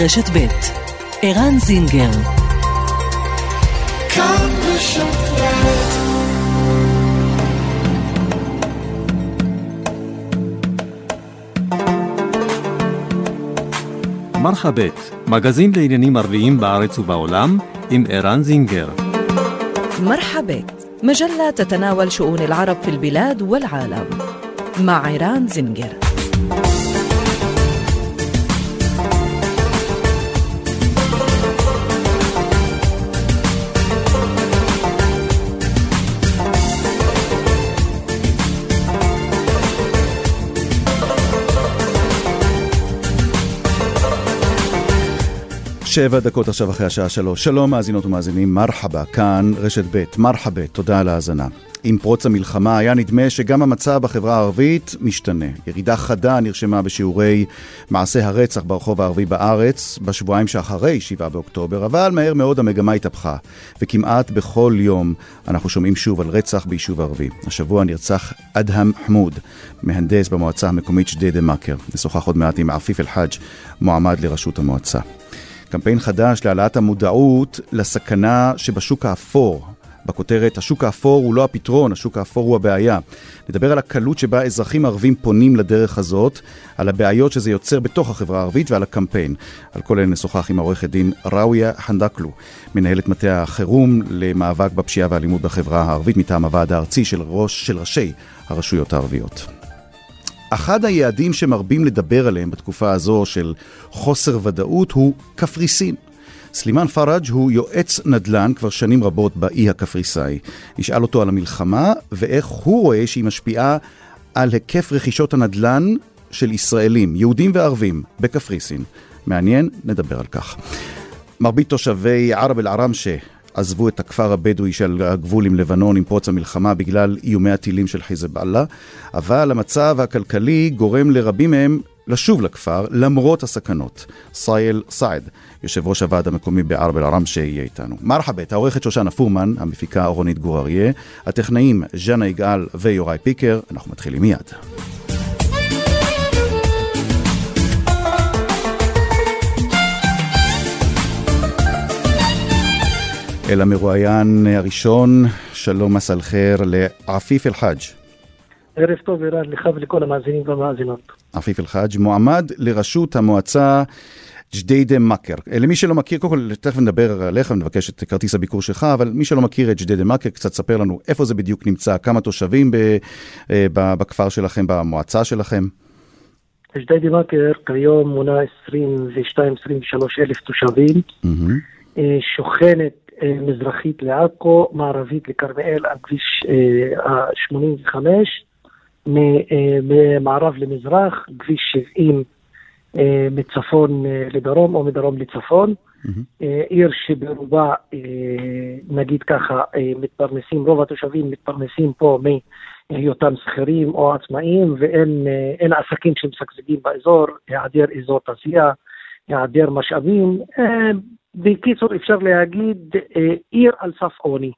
רשת ב' ערן זינגר כאן מרחבת, מגזין לעניינים ערביים בארץ ובעולם, עם ערן זינגר. مرحبت مجلة تتناول شؤون العرب في البلاد والعالم مع عيران زنجر שבע דקות עכשיו אחרי השעה שלוש. שלום מאזינות ומאזינים, מרחבה, כאן רשת ב', מרחבה, תודה על ההאזנה. עם פרוץ המלחמה היה נדמה שגם המצב בחברה הערבית משתנה. ירידה חדה נרשמה בשיעורי מעשי הרצח ברחוב הערבי בארץ בשבועיים שאחרי 7 באוקטובר, אבל מהר מאוד המגמה התהפכה, וכמעט בכל יום אנחנו שומעים שוב על רצח ביישוב ערבי. השבוע נרצח אדהם חמוד, מהנדס במועצה המקומית שדידה מכר. נשוחח עוד מעט עם עפיף אל-חאג', מועמד לראשות המועצה. קמפיין חדש להעלאת המודעות לסכנה שבשוק האפור. בכותרת, השוק האפור הוא לא הפתרון, השוק האפור הוא הבעיה. נדבר על הקלות שבה אזרחים ערבים פונים לדרך הזאת, על הבעיות שזה יוצר בתוך החברה הערבית ועל הקמפיין. על כל אלה נשוחח עם העורכת דין ראויה חנדקלו, מנהלת מטה החירום למאבק בפשיעה והאלימות בחברה הערבית מטעם הוועד הארצי של, ראש, של ראשי הרשויות הערביות. אחד היעדים שמרבים לדבר עליהם בתקופה הזו של חוסר ודאות הוא קפריסין. סלימאן פראג' הוא יועץ נדל"ן כבר שנים רבות באי הקפריסאי. נשאל אותו על המלחמה ואיך הוא רואה שהיא משפיעה על היקף רכישות הנדל"ן של ישראלים, יהודים וערבים, בקפריסין. מעניין? נדבר על כך. מרבית תושבי ערב אל-ערמשה עזבו את הכפר הבדואי שעל הגבול עם לבנון עם פרוץ המלחמה בגלל איומי הטילים של חיזבאללה, אבל המצב הכלכלי גורם לרבים מהם לשוב לכפר למרות הסכנות. סייל סעד, יושב ראש הוועד המקומי בערב אל-ערם שיהיה איתנו. מרחבת, העורכת שושנה פורמן, המפיקה רונית גור אריה, הטכנאים ז'אנה יגאל ויוראי פיקר, אנחנו מתחילים מיד. אל המרואיין הראשון, שלום مساء الخير לעפיף אל-חאג'. ערב טוב, ערן, לך ולכל המאזינים והמאזינות. עפיף אל-חאג', מועמד לראשות המועצה ג'דיידה מכר. למי שלא מכיר, קודם כל, תכף נדבר עליך ונבקש את כרטיס הביקור שלך, אבל מי שלא מכיר את ג'דיידה מכר, קצת ספר לנו איפה זה בדיוק נמצא, כמה תושבים ב, אה, ב, בכפר שלכם, במועצה שלכם. ג'דיידה מכר כיום מונה 22-23 אלף תושבים. Mm-hmm. שוכנת מזרחית לעכו, מערבית לכרמיאל על כביש ה-85, ממערב למזרח, כביש 70 מצפון לדרום או מדרום לצפון. Mm-hmm. עיר שברובה, נגיד ככה, מתפרנסים, רוב התושבים מתפרנסים פה מהיותם שכירים או עצמאים, ואין עסקים שמשגשגים באזור, היעדר אזור תעשייה, היעדר משאבים. בקיצור, אפשר להגיד אה, עיר על סף עוני,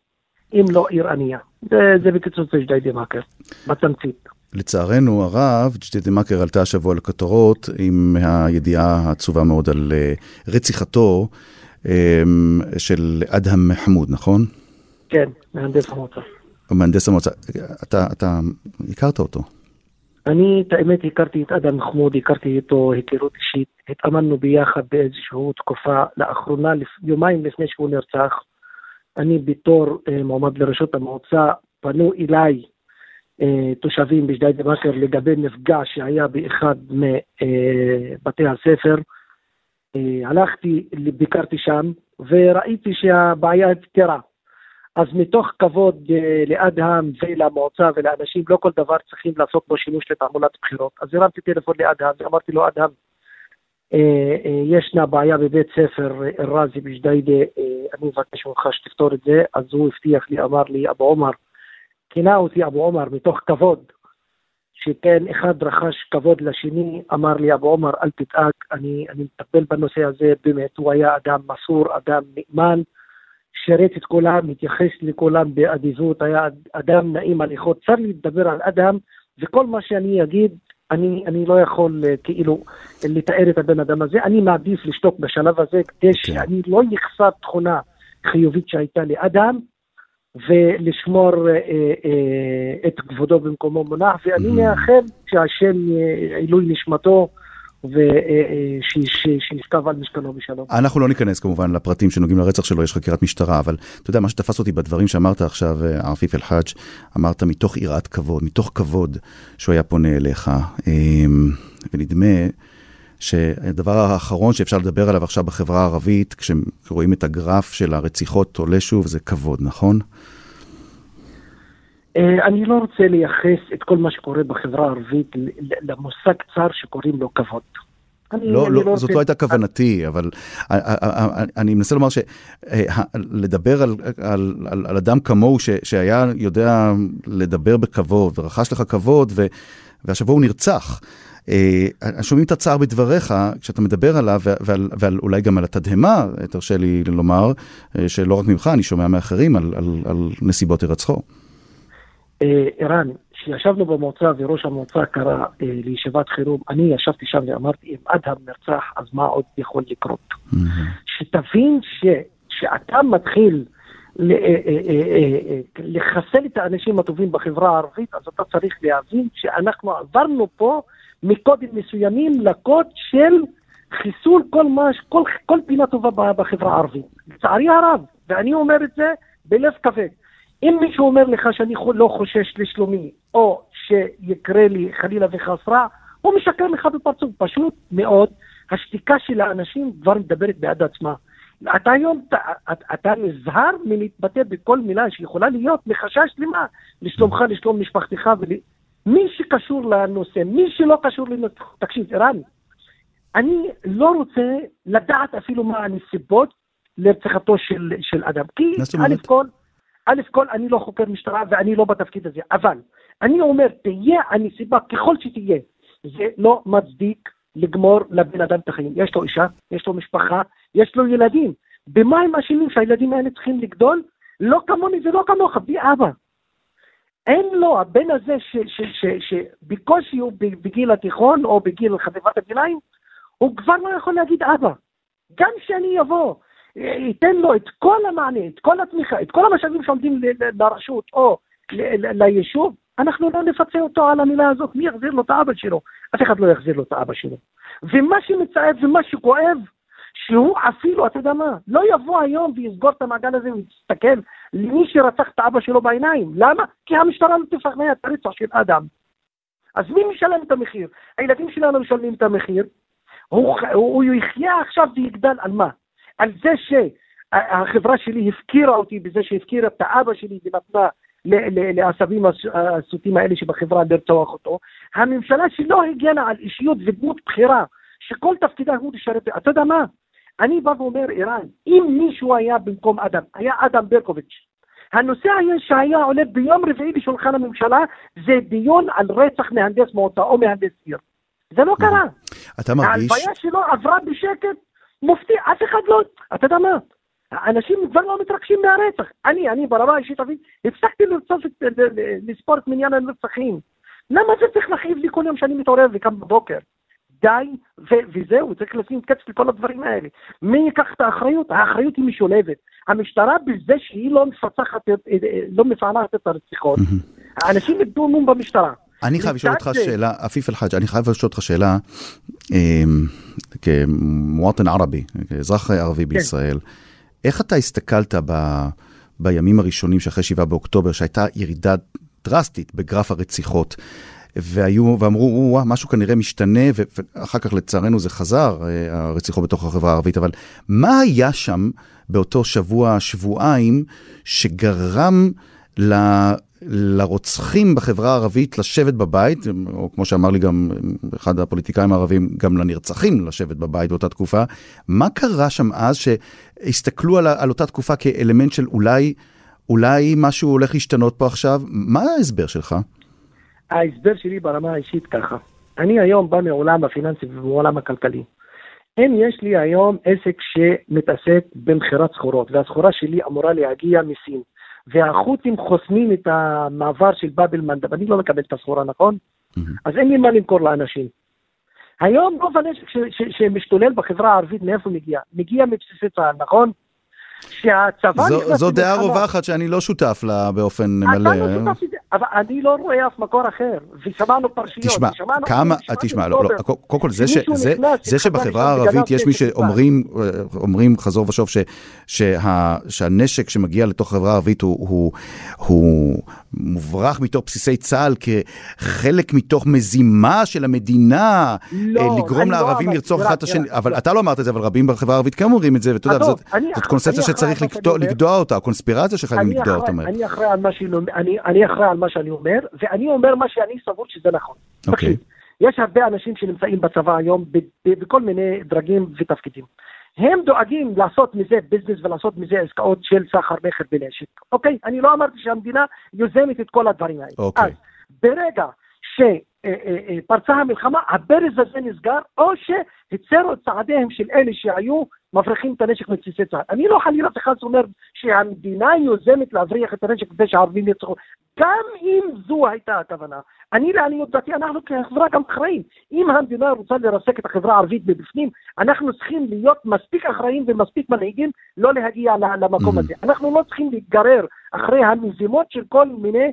אם לא עיר ענייה. זה, זה בקיצור זה ג'דיידה מאקר, בתמצית. לצערנו הרב, ג'דיידה מאקר עלתה השבוע לכותרות עם הידיעה העצובה מאוד על אה, רציחתו אה, של אדהם חמוד, נכון? כן, מהנדס המועצה. מהנדס המועצה. אתה, אתה הכרת אותו. אני, את האמת, הכרתי את אדם מחמוד, הכרתי איתו היכרות אישית, התאמנו ביחד באיזושהי תקופה, לאחרונה, יומיים לפני שהוא נרצח, אני בתור אה, מועמד לראשות המועצה, פנו אליי אה, תושבים בג'דיידה מכר לגבי מפגע שהיה באחד מבתי אה, הספר. אה, הלכתי, ביקרתי שם, וראיתי שהבעיה נפתרה. אז מתוך כבוד אה, לאדהם ולמועצה ולאנשים, לא כל דבר צריכים לעשות בו שימוש לתעמולת בחירות. אז הרמתי טלפון לאדהם ואמרתי לו, אדהם, אה, אה, ישנה בעיה בבית ספר אל-רזי בג'דיידה, אני מבקש ממך שתפתור את זה. אז הוא הבטיח לי, אמר לי, אבו עומר, כינה אותי אבו עומר מתוך כבוד, שכן אחד רכש כבוד לשני, אמר לי, אבו עומר, אל תדאג, אני, אני מטפל בנושא הזה, באמת, הוא היה אדם מסור, אדם נאמן. שירת את כולם, התייחס לכולם באדיבות, היה אדם נעים הליכות. צר לי לדבר על אדם, וכל מה שאני אגיד, אני, אני לא יכול אה, כאילו לתאר את הבן אדם הזה, אני מעדיף לשתוק בשלב הזה כדי כן. שאני לא יחסר תכונה חיובית שהייתה לאדם, ולשמור אה, אה, את כבודו במקומו מונח, ואני Mhm. מאחל שהשם אה, עילוי נשמתו ושישכב על משכנו בשלום. אנחנו לא ניכנס כמובן לפרטים שנוגעים לרצח שלו, יש חקירת משטרה, אבל אתה יודע, מה שתפס אותי בדברים שאמרת עכשיו, אה, עפיף אל-חאג', אמרת מתוך יראת כבוד, מתוך כבוד שהוא היה פונה אליך, אה, ונדמה שהדבר האחרון שאפשר לדבר עליו עכשיו בחברה הערבית, כשרואים את הגרף של הרציחות עולה שוב, זה כבוד, נכון? אה, אני לא רוצה לייחס את כל מה שקורה בחברה הערבית למושג צר שקוראים לו כבוד. אני- לא, אני לא, זאת לא הייתה כוונתי, אבל אה, אה, אני מנסה לומר שלדבר על, על, על, על אדם כמוהו שהיה יודע לדבר בכבוד ורכש לך כבוד, ו, והשבוע הוא נרצח. אה, שומעים את הצער בדבריך כשאתה מדבר עליו ועל, ועל אולי גם על התדהמה, תרשה לי לומר, אה, שלא רק ממך, אני שומע מאחרים על, על, על נסיבות הירצחו. אה, ערן, כשישבנו במועצה וראש המועצה קרא אה, לישיבת חירום, אני ישבתי שם ואמרתי, אם אדהם נרצח, אז מה עוד יכול לקרות? שתבין ש, שאתה מתחיל אה, לחסל את האנשים הטובים בחברה הערבית, אז אתה צריך להבין שאנחנו עברנו פה מקודים מסוימים לקוד של חיסול כל, מה, כל, כל פינה טובה בחברה הערבית. לצערי הרב, ואני אומר את זה בלב כבד. אם מישהו אומר לך שאני לא חושש לשלומי, או שיקרה לי חלילה וחס רע, הוא משקר לך בפרצוף. פשוט מאוד, השתיקה של האנשים כבר מדברת בעד עצמה. אתה היום, אתה, אתה נזהר מלהתבטא בכל מילה שיכולה להיות מחשש למה? לשלומך, לשלום משפחתך, ול... מי שקשור לנושא, מי שלא קשור לנושא, תקשיב, ערן, אני לא רוצה לדעת אפילו מה הנסיבות לרציחתו של, של אדם. כי א'? כל, א' כל, אני לא חוקר משטרה ואני לא בתפקיד הזה, אבל אני אומר, תהיה הנסיבה ככל שתהיה, זה לא מצדיק לגמור לבן אדם את החיים. יש לו אישה, יש לו משפחה, יש לו ילדים. במה הם אשמים שהילדים האלה צריכים לגדול? לא כמוני ולא כמוך, בלי אבא. אין לו, הבן הזה שבקושי הוא בגיל התיכון או בגיל חטיבת הביניים, הוא כבר לא יכול להגיד אבא. גם שאני אבוא, ייתן לו את כל המענה, את כל התמיכה, את כל המשאבים שעומדים לרשות או ליישוב, אנחנו לא נפצה אותו על המילה הזאת, מי יחזיר לו את האבא שלו? אף אחד לא יחזיר לו את האבא שלו. ומה שמצער ומה שכואב, שהוא אפילו, אתה יודע מה, לא יבוא היום ויסגור את המעגל הזה ויסתכל למי שרצח את אבא שלו בעיניים. למה? כי המשטרה לא תפחנה את הרצח של אדם. אז מי משלם את המחיר? הילדים שלנו משלמים את המחיר. הוא, הוא, הוא יחיה עכשיו ויגדל על מה? על זה שהחברה שלי הפקירה אותי בזה שהפקירה את האבא שלי ונתנה לעשבים הס- הסוטים האלה שבחברה לרצוח אותו. הממשלה שלא הגנה על אישיות ודמות בכירה, שכל תפקידה הוא לשרת, אתה יודע מה? אני בא ואומר, ערן, אם מישהו היה במקום אדם, היה אדם ברקוביץ', הנושא היה שהיה עולה ביום רביעי בשולחן הממשלה, זה דיון על רצח מהנדס מועצה או מהנדס עיר. זה לא קרה. אתה מרגיש... ההלוויה שלו עברה בשקט, מופתי, אף אחד לא, אתה יודע מה? האנשים כבר לא מתרגשים מהרצח. אני, אני ברמה האישית, הפסקתי לרצות, לספור את מניין הנרצחים. למה זה צריך להכאיב לי כל יום שאני מתעורר וקם בבוקר? די, ו- וזהו, צריך לשים קץ לכל הדברים האלה. מי ייקח את האחריות? האחריות היא משולבת. המשטרה בזה שהיא לא מפצחת, לא מפענחת את הרציחות, האנשים איבדו אמון במשטרה. אני חייב לשאול אותך שאלה, עפיף אל-חאג', אני חייב לשאול אותך שאלה, אמ, כמואטן ערבי, כאזרח ערבי בישראל, איך אתה הסתכלת ב, בימים הראשונים שאחרי 7 באוקטובר, שהייתה ירידה דרסטית בגרף הרציחות, והיו, ואמרו, וואה, משהו כנראה משתנה, ואחר כך לצערנו זה חזר, אה, הרציחות בתוך החברה הערבית, אבל מה היה שם באותו שבוע, שבועיים, שגרם ל... לרוצחים בחברה הערבית לשבת בבית, או כמו שאמר לי גם אחד הפוליטיקאים הערבים, גם לנרצחים לשבת בבית באותה תקופה. מה קרה שם אז שהסתכלו על, על אותה תקופה כאלמנט של אולי, אולי משהו הולך להשתנות פה עכשיו? מה ההסבר שלך? ההסבר שלי ברמה האישית ככה. אני היום בא מעולם הפיננסי ומעולם הכלכלי. אם יש לי היום עסק שמתעסק במכירת סחורות, והסחורה שלי אמורה להגיע מסין, והחות'ים חוסמים את המעבר של באב אל-מנדב, אני לא מקבל את הסחורה, נכון? אז אין לי מה למכור לאנשים. היום רוב הנשק שמשתולל בחברה הערבית, מאיפה מגיע? מגיע מבסיסי צה"ל, נכון? שהצבא זו, נכנס... זו דעה רווחת שאני לא שותף לה באופן מלא. אתה לא שותף לזה, אבל אני לא רואה אף מקור אחר, ושמענו פרשיות, תשמע, כמה, תשמע, לא, לא, קודם כל, זה, ש, זה, זה שבחברה הערבית יש מי שאומרים אומרים חזור ושוב ש, שה, שהנשק שמגיע לתוך החברה הערבית הוא, הוא, הוא מוברח מתוך בסיסי צה"ל כחלק מתוך מזימה של המדינה, לא, אה, לגרום לא לערבים לא לרצוח אחד את השני, אבל אתה לא אמרת את זה, אבל רבים בחברה הערבית כן אומרים את זה, ואתה יודע, זאת קונספציה שצריך לגדוע אותה, הקונספירציה שחייבים לגדוע אותה. אני אחראי על מה שאני אומר, ואני אומר מה שאני סבור שזה נכון. אוקיי. יש הרבה אנשים שנמצאים בצבא היום בכל מיני דרגים ותפקידים. הם דואגים לעשות מזה ביזנס ולעשות מזה עסקאות של סחר מכר בנשק, אוקיי? אני לא אמרתי שהמדינה יוזמת את כל הדברים האלה. אוקיי. אז ברגע שפרצה המלחמה, הברז הזה נסגר, או שהצרו את צעדיהם של אלה שהיו מבריחים את הנשק מבסיסי צה"ל. אני לא חלילה וחס אומר שהמדינה יוזמת להבריח את הנשק כדי שהערבים יצחו. גם אם זו הייתה הכוונה. אני לעניות דעתי, אנחנו כחברה גם אחראים. אם המדינה רוצה לרסק את החברה הערבית מבפנים, אנחנו צריכים להיות מספיק אחראים ומספיק מנהיגים לא להגיע למקום הזה. אנחנו לא צריכים להיגרר אחרי המזימות של כל מיני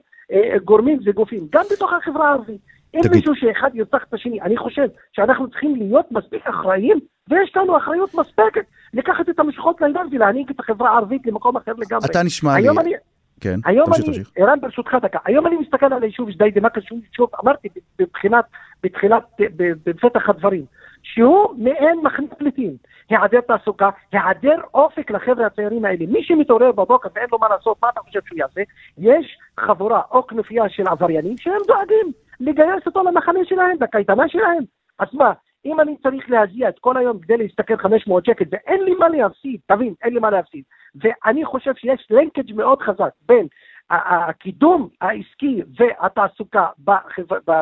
גורמים וגופים, גם בתוך החברה הערבית. אין מישהו שאחד ירצח את השני. אני חושב שאנחנו צריכים להיות מספיק אחראיים, ויש לנו אחריות מספקת לקחת את המשכות לידיים ולהנהיג את החברה הערבית למקום אחר לגמרי. אתה נשמע לי... אני... כן, היום תמשיך, אני, תמשיך. ערן ברשותך דקה, היום אני מסתכל על היישוב ג'דיידה מכר, שהוא יישוב, אמרתי בבחינת, בתחילת, בפתח הדברים, שהוא מעין מחנה פליטים, היעדר תעסוקה, היעדר אופק לחבר'ה הצעירים האלה. מי שמתעורר בבוקר ואין לו מה לעשות, מה אתה חושב שהוא יעשה? יש חבורה או כנופיה של עבריינים שהם דואגים לגייס אותו למחנה שלהם, לקייטנה שלהם. אז מה, אם אני צריך להזיע את כל היום כדי להסתכל 500 שקל ואין לי מה להפסיד, תבין, אין לי מה להפסיד. ואני חושב שיש לינקג' מאוד חזק בין הקידום העסקי והתעסוקה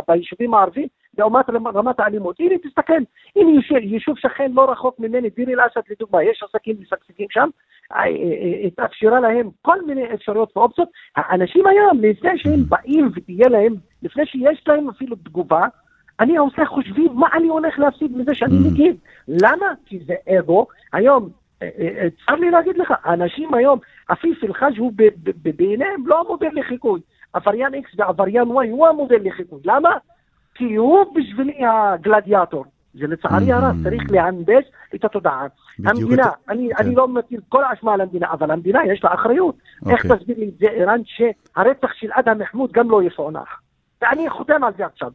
ביישובים הערביים לעומת רמת האלימות. הנה תסתכל, הנה יישוב, יישוב שכן לא רחוק ממני, דיר אל-אסד לדוגמה, יש עסקים משגשגים שם, אה, אה, אה, התאפשרה להם כל מיני אפשרויות ואופציות. האנשים היום, לפני שהם באים ותהיה להם, לפני שיש להם אפילו תגובה, אני עושה חושבים מה אני הולך להפסיד מזה שאני מגיב. למה? כי זה אגו. היום צר לי להגיד לך, האנשים היום, עפיף אל-חאג' הוא בעיניהם לא המודל לחיקוי. עבריין X ועבריין Y הוא המודל לחיקוי. למה? כי הוא בשבילי הגלדיאטור. זה לצערי הרב, צריך להנדס את התודעה. המדינה, אני, אני לא מטיל כל האשמה על המדינה, אבל המדינה יש לה אחריות. איך אוקיי. תסביר לי את זה, ערן, שהרצח של אדם מחמוד גם לא יפוענח? ואני חותם על זה עכשיו.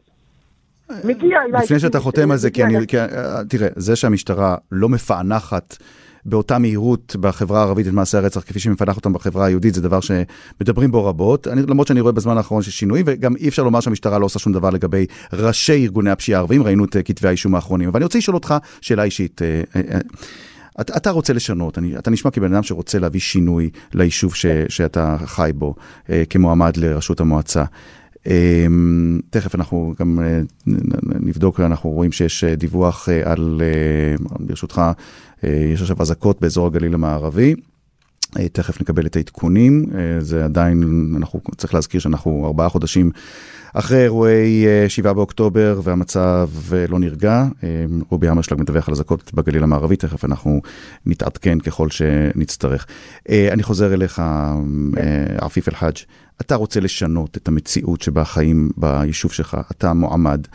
מגיע אליי... לפני שאתה חותם על זה, כי אני... אה, תראה, זה שהמשטרה לא מפענחת באותה מהירות בחברה הערבית את מעשי הרצח כפי שמפענח אותם בחברה היהודית, זה דבר שמדברים בו רבות. אני, למרות שאני רואה בזמן האחרון שיש שינויים, וגם אי אפשר לומר שהמשטרה לא עושה שום דבר לגבי ראשי ארגוני הפשיעה הערביים, ראינו את כתבי האישום האחרונים. אבל אני רוצה לשאול אותך שאלה אישית. אה, אה, אתה, אתה רוצה לשנות, אני, אתה נשמע כבן אדם שרוצה להביא שינוי ליישוב ש, שאתה חי בו אה, כמועמד לראשות המועצה. Um, תכף אנחנו גם uh, נבדוק, אנחנו רואים שיש uh, דיווח uh, על, ברשותך, יש עכשיו אזעקות באזור הגליל המערבי. Uh, תכף נקבל את העדכונים, uh, זה עדיין, אנחנו, צריך להזכיר שאנחנו ארבעה חודשים אחרי אירועי 7 באוקטובר והמצב לא נרגע. רובי המרשלג מדווח על אזעקות בגליל המערבי, תכף אנחנו נתעדכן ככל שנצטרך. אני חוזר אליך, עפיף אל-חאג'. אתה רוצה לשנות את המציאות שבה חיים ביישוב שלך, אתה מועמד.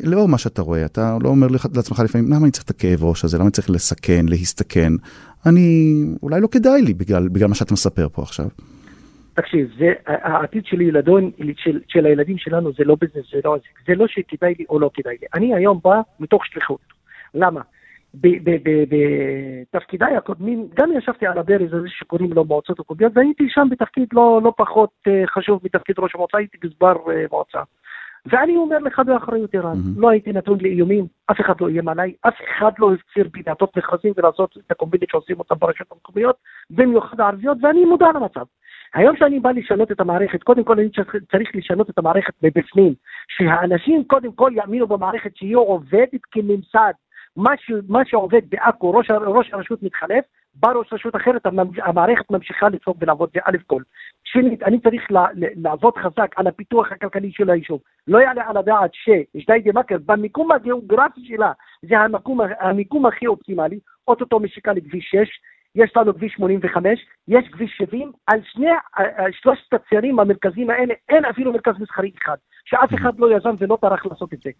לאור מה שאתה רואה, אתה לא אומר לעצמך לפעמים, למה אני צריך את הכאב ראש הזה, למה אני צריך לסכן, להסתכן? אני, אולי לא כדאי לי בגלל, בגלל מה שאתה מספר פה עכשיו. תקשיב, זה, העתיד של ילדון, של, של הילדים שלנו זה לא בזה, זה לא זה, זה לא שכדאי לי או לא כדאי לי. אני היום בא מתוך שליחות. למה? בתפקידיי הקודמים, גם ישבתי על הברז הזה שקוראים לו מועצות מקומיות, והייתי שם בתפקיד לא, לא פחות אה, חשוב מתפקיד ראש המועצה, הייתי גזבר אה, מועצה. ואני אומר לך באחריות ערן, mm-hmm. לא הייתי נתון לאיומים, אף אחד לא איים עליי, אף אחד לא הפציר בי לעטות מכרזים ולעשות את הקומבינות שעושים אותם ברשויות המקומיות, במיוחד הערביות, ואני מודע למצב. היום שאני בא לשנות את המערכת, קודם כל אני צריך לשנות את המערכת מבפנים, שהאנשים קודם כל יאמינו במערכת שהיא עובדת כממסד, מה, ש, מה שעובד בעכו, ראש, ראש הרשות מתחלף, בא ראש רשות אחרת, המערכת ממשיכה לצעוק ולעבוד, זה א' כל. שנית, אני צריך לעבוד חזק על הפיתוח הכלכלי של היישוב. לא יעלה על הדעת שג'דיידה מכר, במיקום הגיאוגרפי שלה, זה המקום, המיקום הכי אופטימלי, אוטוטו משיקה לכביש 6, יש לנו כביש 85, יש כביש 70, על שני, שלושת הצירים המרכזיים האלה אין אפילו מרכז מסחרי אחד, שאף אחד לא יזם ולא טרח לעשות את זה.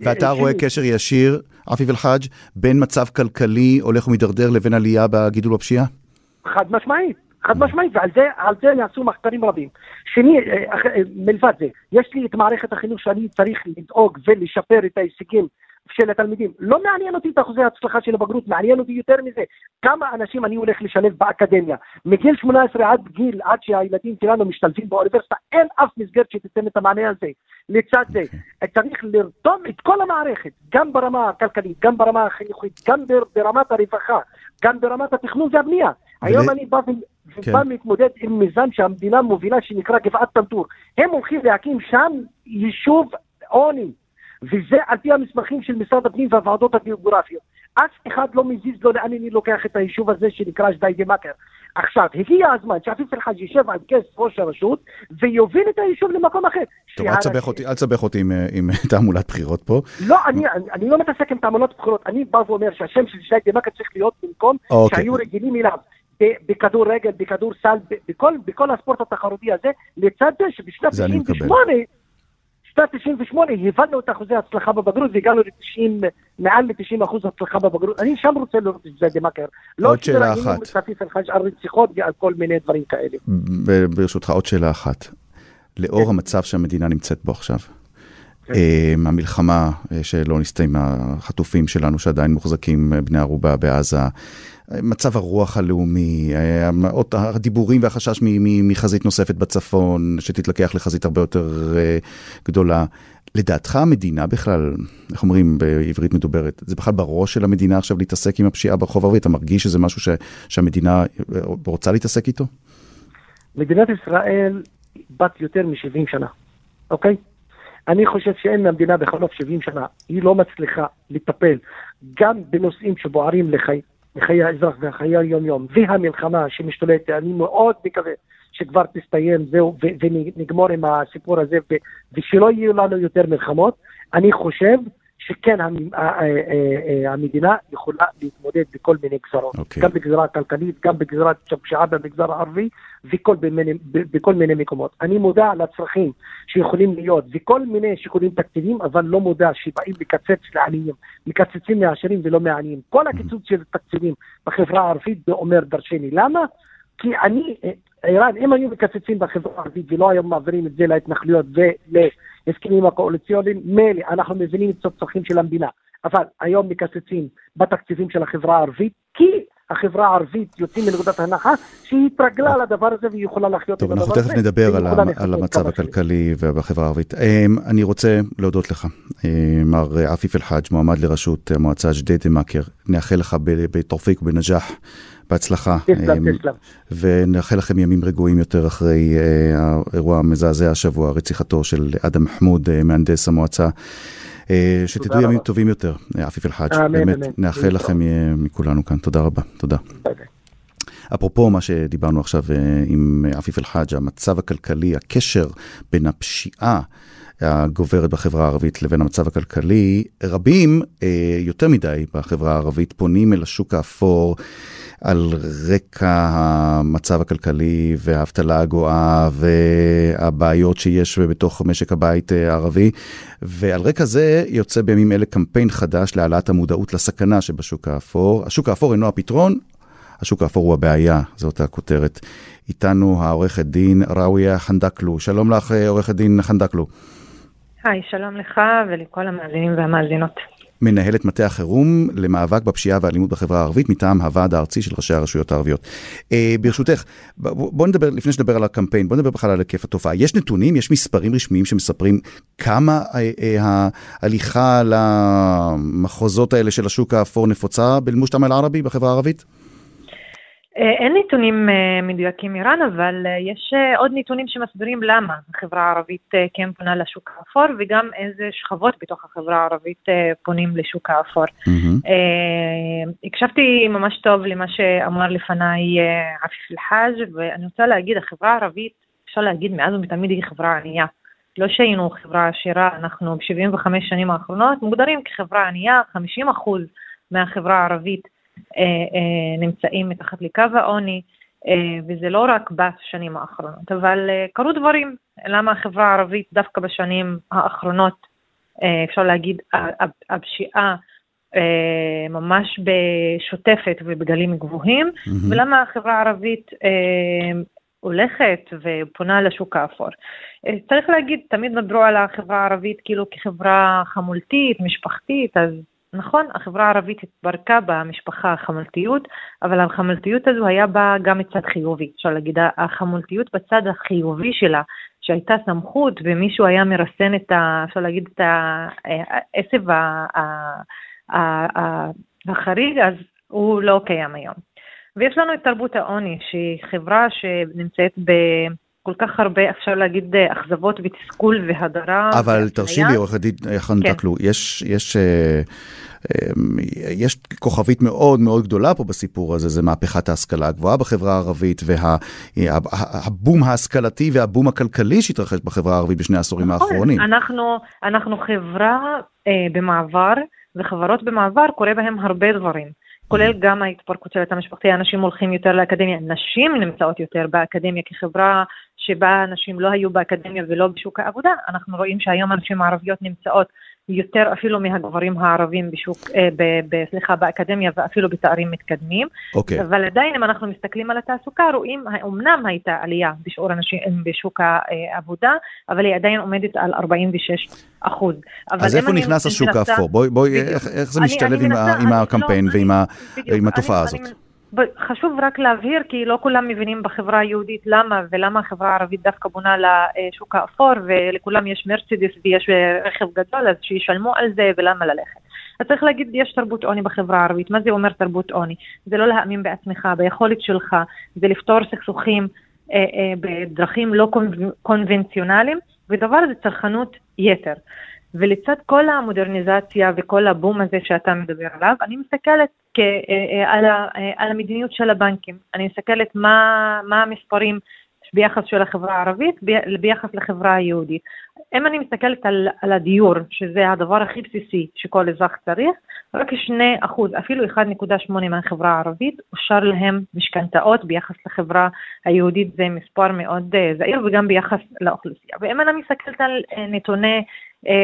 ואתה רואה קשר ישיר, עפיף אל-חאג', בין מצב כלכלי הולך ומידרדר לבין עלייה בגידול בפשיעה? חד משמעית. חד משמעית, ועל זה, זה נעשו מחקרים רבים. שני, אה, אה, מלבד זה, יש לי את מערכת החינוך שאני צריך לדאוג ולשפר את ההישגים של התלמידים. לא מעניין אותי את אחוזי ההצלחה של הבגרות, מעניין אותי יותר מזה. כמה אנשים אני הולך לשלב באקדמיה. מגיל 18 עד גיל, עד שהילדים שלנו משתלבים באוניברסיטה, אין אף מסגרת שתיתן את המענה הזה. לצד זה. צריך לרתום את כל המערכת, גם ברמה הכלכלית, גם ברמה החינוכית, גם ברמת הרווחה, גם ברמת התכנון והבנייה. היום אני בא כן. בא מתמודד עם מיזם שהמדינה מובילה שנקרא גבעת טנטור. הם הולכים להקים שם יישוב עוני. וזה על פי המסמכים של משרד הפנים והוועדות הגיאוגרפיות. אף אחד לא מזיז לו לאן אני לוקח את היישוב הזה שנקרא ג'דיידה מכר. עכשיו, הגיע הזמן שעפיף אל-חאג' יישב על כס ראש הרשות ויוביל את היישוב למקום אחר. טוב, אל תסבך אותי, אל תסבך אותי עם, עם תעמולת בחירות פה. לא, אני, אני לא מתעסק עם תעמולת בחירות, אני בא ואומר שהשם של ג'דיידה מכר צריך להיות במקום אוקיי. שהיו רגילים אליו. בכדורגל, בכדורסל, בכל, בכל הספורט התחרותי הזה, לצד זה שבשנת 98 בשנת 98 הבנו את אחוזי ההצלחה בבגרות והגענו ל-90, מעל ל-90 אחוז הצלחה בבגרות. אני שם רוצה לראות את זה דמקר. לא עוד שאלה אחת. לא על רציחות ועל כל מיני דברים כאלה. ברשותך, עוד שאלה אחת. לאור כן. המצב שהמדינה נמצאת בו עכשיו, כן. אמ, המלחמה אה, שלא נסתיימה, החטופים שלנו שעדיין מוחזקים אה, בני ערובה בעזה, מצב הרוח הלאומי, אה, הדיבורים והחשש מחזית נוספת בצפון, שתתלקח לחזית הרבה יותר גדולה. לדעתך המדינה בכלל, איך אומרים בעברית מדוברת, זה בכלל בראש של המדינה עכשיו להתעסק עם הפשיעה ברחוב הערבי? אתה מרגיש שזה משהו ש, שהמדינה רוצה להתעסק איתו? מדינת ישראל בת יותר מ-70 שנה, אוקיי? אני חושב שאין למדינה בחלוף 70 שנה, היא לא מצליחה לטפל גם בנושאים שבוערים לחי, לחיי האזרח וחיי היום-יום, והמלחמה שמשתולטת, אני מאוד מקווה שכבר תסתיים זהו ונגמור עם הסיפור הזה ושלא יהיו לנו יותר מלחמות. אני חושב שכן המדינה יכולה להתמודד בכל מיני גזרות, okay. אוקיי. גם בגזרה הכלכלית, גם בגזרת הפשיעה במגזר הערבי ובכל מיני מקומות. אני מודע לצרכים שיכולים להיות וכל מיני שיקולים תקציביים, אבל לא מודע שבאים לקצץ לעניים, מקצצים מהעשירים ולא מהעניים. כל הקיצוץ של תקציבים בחברה הערבית זה אומר דרשני. למה? כי אני, ערן, אם היו מקצצים בחברה הערבית ולא היו מעבירים את זה להתנחלויות ול... ההסכמים הקואליציוניים, מילא, אנחנו מבינים את הצרכים של המדינה, אבל היום מקצצים בתקציבים של החברה הערבית, כי החברה הערבית יוצאים מנקודת הנחה שהיא התרגלה לדבר הזה והיא יכולה לחיות עם הדבר הזה. טוב, אנחנו תכף נדבר על, על המצב הכלכלי בחברה הערבית. אמ, אני רוצה להודות לך, אמ, מר עפיף אל-חאג', מועמד לראשות המועצה ג'דיידה-מאקר. נאחל לך בתורפיק ובנג'אח. בהצלחה. תסלם, אמ, תסלם. ונאחל לכם ימים רגועים יותר אחרי אה, האירוע המזעזע השבוע, רציחתו של אדם מחמוד, אה, מהנדס המועצה. אה, שתדעו ימים טובים יותר, עפיף אל-חאג', באמת, נאחל לכם מכולנו כאן. תודה רבה, תודה. אפרופו מה שדיברנו עכשיו עם עפיף אל-חאג', המצב הכלכלי, הקשר בין הפשיעה הגוברת בחברה הערבית לבין המצב הכלכלי, רבים, יותר מדי בחברה הערבית, פונים אל השוק האפור. על רקע המצב הכלכלי והאבטלה הגואה והבעיות שיש בתוך משק הבית אה, הערבי. ועל רקע זה יוצא בימים אלה קמפיין חדש להעלאת המודעות לסכנה שבשוק האפור. השוק האפור אינו הפתרון, השוק האפור הוא הבעיה, זאת הכותרת. איתנו העורכת דין ראויה חנדקלו. שלום לך, אה, עורכת דין חנדקלו. היי, שלום לך ולכל המאזינים והמאזינות. מנהלת מטה החירום למאבק בפשיעה והאלימות בחברה הערבית מטעם הוועד הארצי של ראשי הרשויות הערביות. אה, ברשותך, בוא נדבר, לפני שנדבר על הקמפיין, בוא נדבר בכלל על היקף התופעה. יש נתונים, יש מספרים רשמיים שמספרים כמה אה, אה, ההליכה למחוזות האלה של השוק האפור נפוצה בלמושתם אל-ערבי בחברה הערבית? אה, אין נתונים אה, מדויקים איראן, אבל אה, יש עוד נתונים שמסבירים למה החברה הערבית כן פונה לשוק האפור, וגם איזה שכבות בתוך החברה הערבית פונים לשוק האפור. Mm-hmm. הקשבתי ממש טוב למה שאמר לפניי עפיף אל-חאג', ואני רוצה להגיד, החברה הערבית, אפשר להגיד מאז ומתמיד היא חברה ענייה. לא שהיינו חברה עשירה, אנחנו ב-75 שנים האחרונות מוגדרים כחברה ענייה, 50% מהחברה הערבית נמצאים מתחת לקו העוני, אה, וזה לא רק בשנים האחרונות, אבל קרו דברים. למה החברה הערבית דווקא בשנים האחרונות, אפשר להגיד, הפשיעה ממש בשוטפת ובגלים גבוהים, mm-hmm. ולמה החברה הערבית הולכת ופונה לשוק האפור. צריך להגיד, תמיד מדברו על החברה הערבית כאילו כחברה חמולתית, משפחתית, אז נכון, החברה הערבית התברקה במשפחה החמולתיות, אבל החמולתיות הזו היה בה גם מצד חיובי. אפשר להגיד, החמולתיות בצד החיובי שלה, שהייתה סמכות ומישהו היה מרסן את ה... אפשר להגיד, את העשב החריג, אז הוא לא קיים היום. ויש לנו את תרבות העוני, שהיא חברה שנמצאת ב... כל כך הרבה, אפשר להגיד, אכזבות ותסכול והדרה. אבל תרשי לי, עורכת דין חנן כן. דקלו, יש, יש, אה, אה, יש כוכבית מאוד מאוד גדולה פה בסיפור הזה, זה מהפכת ההשכלה הגבוהה בחברה הערבית, והבום וה, ההשכלתי והבום הכלכלי שהתרחש בחברה הערבית בשני העשורים נכון, האחרונים. אנחנו, אנחנו חברה אה, במעבר, וחברות במעבר קורה בהן הרבה דברים. כולל גם ההתפרקות של התא המשפחתי, אנשים הולכים יותר לאקדמיה, נשים נמצאות יותר באקדמיה כחברה שבה נשים לא היו באקדמיה ולא בשוק העבודה, אנחנו רואים שהיום הנשים הערביות נמצאות יותר אפילו מהגברים הערבים בשוק, אה, ב, ב, סליחה, באקדמיה ואפילו בתארים מתקדמים. אוקיי. אבל עדיין אם אנחנו מסתכלים על התעסוקה, רואים, אמנם הייתה עלייה בשיעור הנשים בשוק העבודה, אבל היא עדיין עומדת על 46 אחוז. אז איפה נכנס השוק האפור? בואי, בואי, איך, איך זה משתלב אני, עם, אני מנסה, עם הקמפיין לא, ועם אני, ה, התופעה אני, הזאת? אני, חשוב רק להבהיר, כי לא כולם מבינים בחברה היהודית למה ולמה החברה הערבית דווקא בונה לשוק האפור, ולכולם יש מרצדס ויש רכב גדול, אז שישלמו על זה ולמה ללכת. אז צריך להגיד, יש תרבות עוני בחברה הערבית. מה זה אומר תרבות עוני? זה לא להאמין בעצמך, ביכולת שלך, זה לפתור סכסוכים אה, אה, בדרכים לא קונבנציונליים, ודבר זה צרכנות יתר. ולצד כל המודרניזציה וכל הבום הזה שאתה מדבר עליו, אני מסתכלת אה, אה, על, ה, אה, על המדיניות של הבנקים. אני מסתכלת מה, מה המספרים ביחס של החברה הערבית ביחס לחברה היהודית. אם אני מסתכלת על, על הדיור, שזה הדבר הכי בסיסי שכל אזרח צריך, רק 2 אחוז, אפילו 1.8 מהחברה הערבית, אושר להם משכנתאות ביחס לחברה היהודית, זה מספר מאוד זעיר, וגם ביחס לאוכלוסייה. ואם אני מסתכלת על נתוני אה,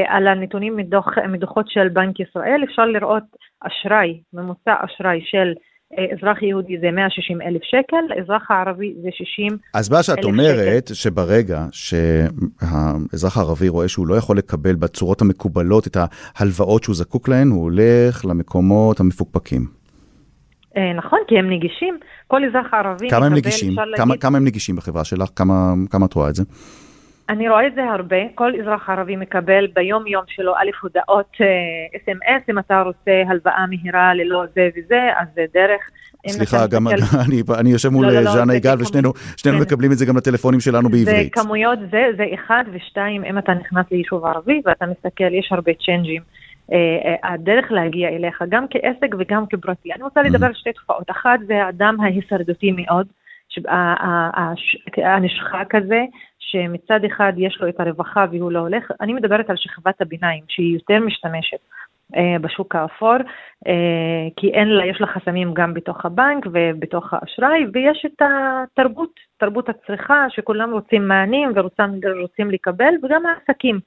על הנתונים מדוח, מדוחות של בנק ישראל, אפשר לראות אשראי, ממוצע אשראי של אה, אזרח יהודי זה 160 אלף שקל, אזרח הערבי זה 60 אלף שקל. אז מה שאת אומרת, שקל. שברגע שהאזרח הערבי רואה שהוא לא יכול לקבל בצורות המקובלות את ההלוואות שהוא זקוק להן, הוא הולך למקומות המפוקפקים. אה, נכון, כי הם נגישים. כל אזרח ערבי כמה הם נגישים? כמה, להגיד... כמה הם נגישים בחברה שלך? כמה, כמה את רואה את זה? אני רואה את זה הרבה, כל אזרח ערבי מקבל ביום יום שלו א' הודעות אס.אם.אס, אה, אם אתה רוצה הלוואה מהירה ללא זה וזה, אז זה דרך. סליחה, גם אני, אני יושב מול לא, לא, לא, ז'אנה יגאל ושנינו כן. מקבלים את זה גם לטלפונים שלנו בעברית. זה כמויות, זה, זה אחד ושתיים, אם אתה נכנס ליישוב ערבי ואתה מסתכל, יש הרבה צ'יינג'ים. Uh, uh, הדרך להגיע אליך, גם כעסק וגם כפרטי. אני רוצה לדבר על שתי תופעות. אחת זה האדם ההישרדותי מאוד, הנשחק הזה, שמצד אחד יש לו את הרווחה והוא לא הולך, אני מדברת על שכבת הביניים שהיא יותר משתמשת אה, בשוק האפור, אה, כי אין לה, יש לה חסמים גם בתוך הבנק ובתוך האשראי, ויש את התרבות, תרבות הצריכה, שכולם רוצים מענים ורוצים לקבל, וגם העסקים.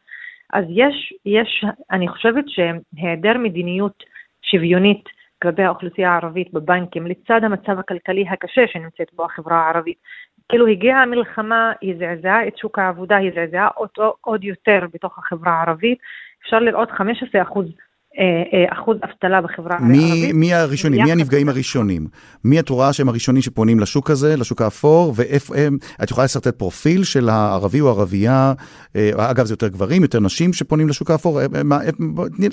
אז יש, יש, אני חושבת שהיעדר מדיניות שוויונית כלפי האוכלוסייה הערבית בבנקים, לצד המצב הכלכלי הקשה שנמצאת בו החברה הערבית, כאילו הגיעה המלחמה, היא זעזעה את שוק העבודה, היא זעזעה אותו עוד יותר בתוך החברה הערבית. אפשר לראות 15% אחוז אבטלה בחברה הערבית. מי הראשונים? מי הנפגעים הראשונים? מי את רואה שהם הראשונים שפונים לשוק הזה, לשוק האפור, ואיפה הם, את יכולה לשרטט פרופיל של הערבי או ערבייה, אגב זה יותר גברים, יותר נשים שפונים לשוק האפור,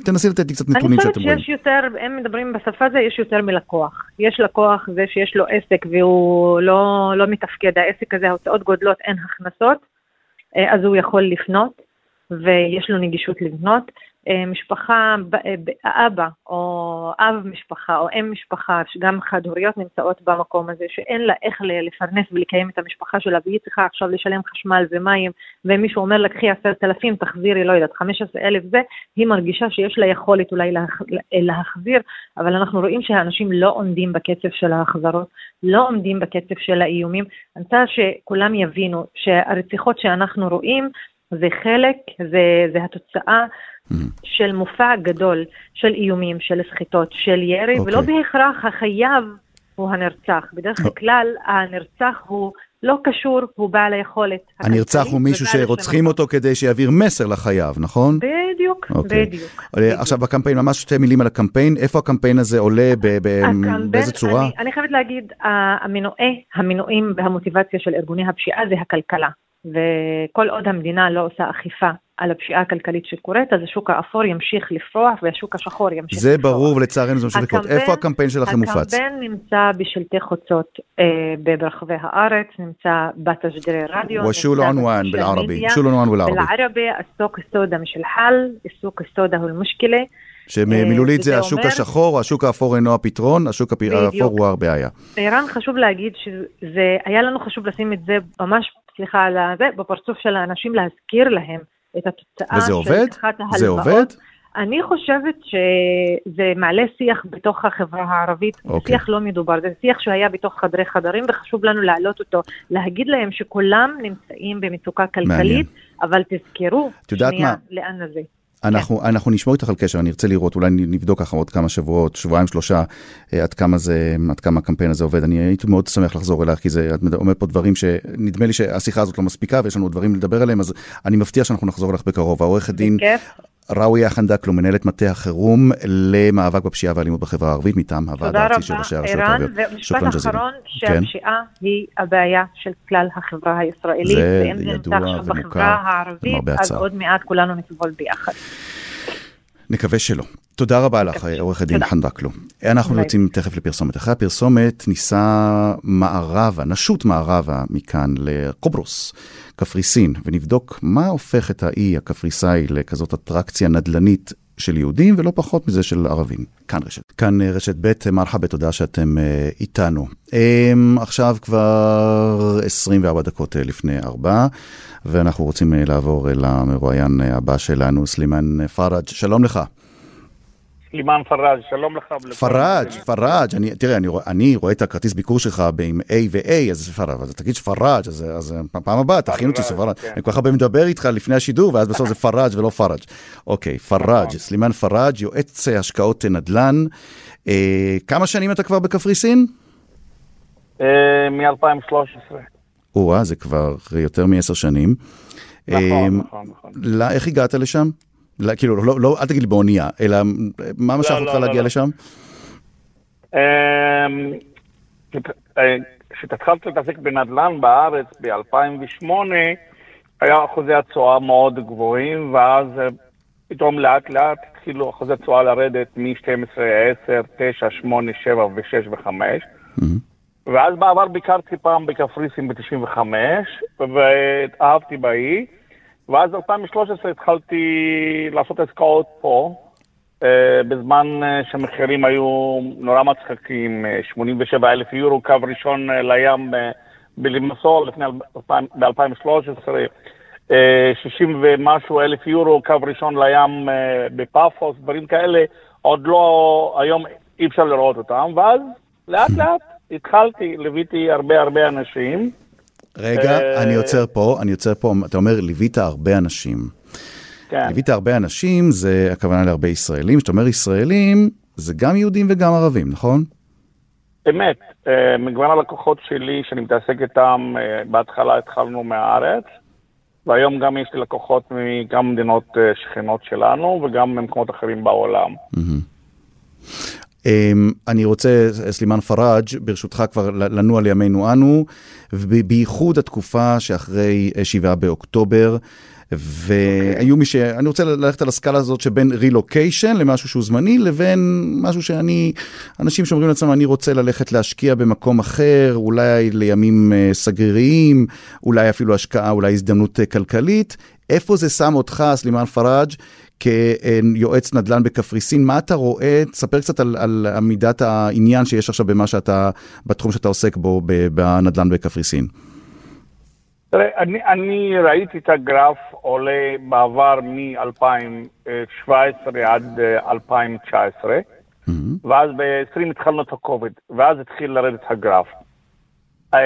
תנסי לתת לי קצת נתונים שאתם רואים. אני חושבת שיש יותר, הם מדברים בשפה הזו, יש יותר מלקוח. יש לקוח זה שיש לו עסק והוא לא, לא מתפקד, העסק הזה, ההוצאות גודלות, אין הכנסות, אז הוא יכול לפנות, ויש לו נגישות לבנות. משפחה, אבא או אב משפחה או אם משפחה, שגם חד-הוריות נמצאות במקום הזה, שאין לה איך לפרנס ולקיים את המשפחה שלה, והיא צריכה עכשיו לשלם חשמל ומים, ומישהו אומר לה, קחי עשרת אלפים, תחזירי, לא יודעת, חמש עשרה אלף זה, היא מרגישה שיש לה יכולת אולי להח, להחזיר, אבל אנחנו רואים שהאנשים לא עומדים בקצב של ההחזרות, לא עומדים בקצב של האיומים. אני רוצה שכולם יבינו שהרציחות שאנחנו רואים, זה חלק, זה, זה התוצאה mm-hmm. של מופע גדול של איומים, של סחיטות, של ירי, okay. ולא אוקיי. בהכרח החייב הוא הנרצח. בדרך oh. כלל הנרצח הוא לא קשור, הוא בעל היכולת. הנרצח הוא מישהו שרוצחים אותו כדי שיעביר מסר לחייב, נכון? בדיוק, okay. אוקיי. בדיוק. עכשיו בקמפיין, ממש שתי מילים על הקמפיין, איפה הקמפיין הזה עולה, באיזה צורה? אני, אני חייבת להגיד, המנועי, המנועים והמוטיבציה של ארגוני הפשיעה זה הכלכלה. וכל עוד המדינה לא עושה אכיפה על הפשיעה הכלכלית שקורית, אז השוק האפור ימשיך לפרוח והשוק השחור ימשיך זה לפרוח. זה ברור, ולצערנו זה ממשיך לקרות. איפה הקמפיין שלכם מופץ? הקמפיין נמצא בשלטי חוצות אה, ברחבי הארץ, נמצא בתשדירי רדיו. وشو العنوان بالعربي؟ شو العنوان بالعربي? بالعربي السوق السوداء مش الحل, السوق السوداء הוא المشكلة. שמילולית זה השוק אומר... השחור, השוק האפור אינו הפתרון, השוק האפור הוא הבעיה. ערן, חשוב להגיד שזה, היה לנו חשוב לשים את זה ממש סליחה על זה, בפרצוף של האנשים להזכיר להם את התוצאה וזה עובד? של לקחת ההלוואות. זה עובד? אני חושבת שזה מעלה שיח בתוך החברה הערבית, okay. אוקיי. שיח לא מדובר, זה שיח שהיה בתוך חדרי חדרים וחשוב לנו להעלות אותו, להגיד להם שכולם נמצאים במצוקה כלכלית, מעניין. אבל תזכרו, שנייה, מה? לאן זה. אנחנו, כן. אנחנו נשמור איתך על קשר, אני ארצה לראות, אולי נבדוק ככה עוד כמה שבועות, שבועיים, שלושה, אה, עד כמה זה, עד כמה הקמפיין הזה עובד. אני הייתי מאוד שמח לחזור אלייך, כי זה, את אומרת פה דברים שנדמה לי שהשיחה הזאת לא מספיקה ויש לנו דברים לדבר עליהם, אז אני מבטיח שאנחנו נחזור אליך בקרוב. העורכת דין ראויה חנדקלו, מנהלת מטה החירום למאבק בפשיעה והאלימות בחברה הערבית, מטעם הוועד הארצי של ראשי הרשויות הערביות. תודה רבה, ערן, ומשפט אחרון, שהפשיעה כן. היא הבעיה של כלל החברה הישראלית, ואם זה נמצא עכשיו בחברה הערבית, אז עוד מעט כולנו נסבול ביחד. נקווה שלא. תודה רבה לך, עורכת דין חנדקלו. אנחנו יוצאים תכף לפרסומת. אחרי הפרסומת ניסע מערבה, נשוט מערבה מכאן לקוברוס, קפריסין, ונבדוק מה הופך את האי הקפריסאי לכזאת אטרקציה נדל"נית של יהודים ולא פחות מזה של ערבים. כאן רשת. כאן אה, רשת ב', מרחבה, תודה שאתם uh, איתנו. Um, עכשיו כבר 24 דקות לפני 4, ואנחנו רוצים לעבור uh, הבא שלנו, סלימאן פראג', שלום לך. סלימאן פראג', שלום לך. פראג', פראג', אני, תראה, אני, אני רואה את הכרטיס ביקור שלך עם A ו-A, אז פראג', אז תגיד שפראג', אז, אז פעם הבאה תכין אותי שפראג', כן. אני כל כך הרבה מדבר איתך לפני השידור, ואז בסוף זה פראג' ולא פראג'. אוקיי, פראג', נכון. סלימאן פראג', יועץ השקעות נדל"ן. אה, כמה שנים אתה כבר בקפריסין? אה, מ-2013. או זה כבר יותר מעשר שנים. נכון, אה, נכון, נכון. איך הגעת לשם? לא, כאילו, לא, לא, אל תגיד לי באונייה, אלא מה משך לא, אותך לא, להגיע לא, לשם? אמ, כשהתחלתי להתעסק בנדל"ן בארץ ב-2008, היה אחוזי התשואה מאוד גבוהים, ואז אה, פתאום לאט לאט התחילו אחוזי התשואה לרדת מ-12, 10, 9, 8, 7 ו-6 ו-5. ואז בעבר ביקרתי פעם בקפריסין ב-95, והתאהבתי באי. ואז ב-2013 התחלתי לעשות עסקאות פה, uh, בזמן uh, שהמחירים היו נורא מצחיקים, uh, 87 אלף יורו, קו ראשון לים בלימסול לפני ב-2013, uh, 60 ומשהו אלף יורו, קו ראשון לים בפאפוס, דברים כאלה, עוד לא, היום אי אפשר לראות אותם, ואז לאט לאט התחלתי, ליוויתי הרבה הרבה אנשים. רגע, אה, אני עוצר פה, אני עוצר פה, אתה אומר, ליווית הרבה אנשים. כן. ליווית הרבה אנשים, זה הכוונה להרבה ישראלים. כשאתה אומר ישראלים, זה גם יהודים וגם ערבים, נכון? אמת. אה, מגוון הלקוחות שלי, שאני מתעסק איתם, אה, בהתחלה התחלנו מהארץ, והיום גם יש לי לקוחות מגם מדינות אה, שכנות שלנו וגם ממקומות אחרים בעולם. אמ, אני רוצה, סלימאן פראג', ברשותך כבר לנוע לימינו אנו, ובייחוד התקופה שאחרי שבעה באוקטובר. והיו מי ש... אני רוצה ללכת על הסקאלה הזאת שבין רילוקיישן למשהו שהוא זמני, לבין משהו שאני... אנשים שאומרים לעצמם, אני רוצה ללכת להשקיע במקום אחר, אולי לימים אה, סגריריים, אולי אפילו השקעה, אולי הזדמנות אה, כלכלית. איפה זה שם אותך, סלימאן פראג', כיועץ נדל"ן בקפריסין, מה אתה רואה? תספר קצת על, על מידת העניין שיש עכשיו במה שאתה, בתחום שאתה עוסק בו, בנדל"ן בקפריסין. תראה, אני, אני ראיתי את הגרף עולה בעבר מ-2017 עד 2019, mm-hmm. ואז ב-2020 התחלנו את הקוביד, ואז התחיל לרדת הגרף. Uh,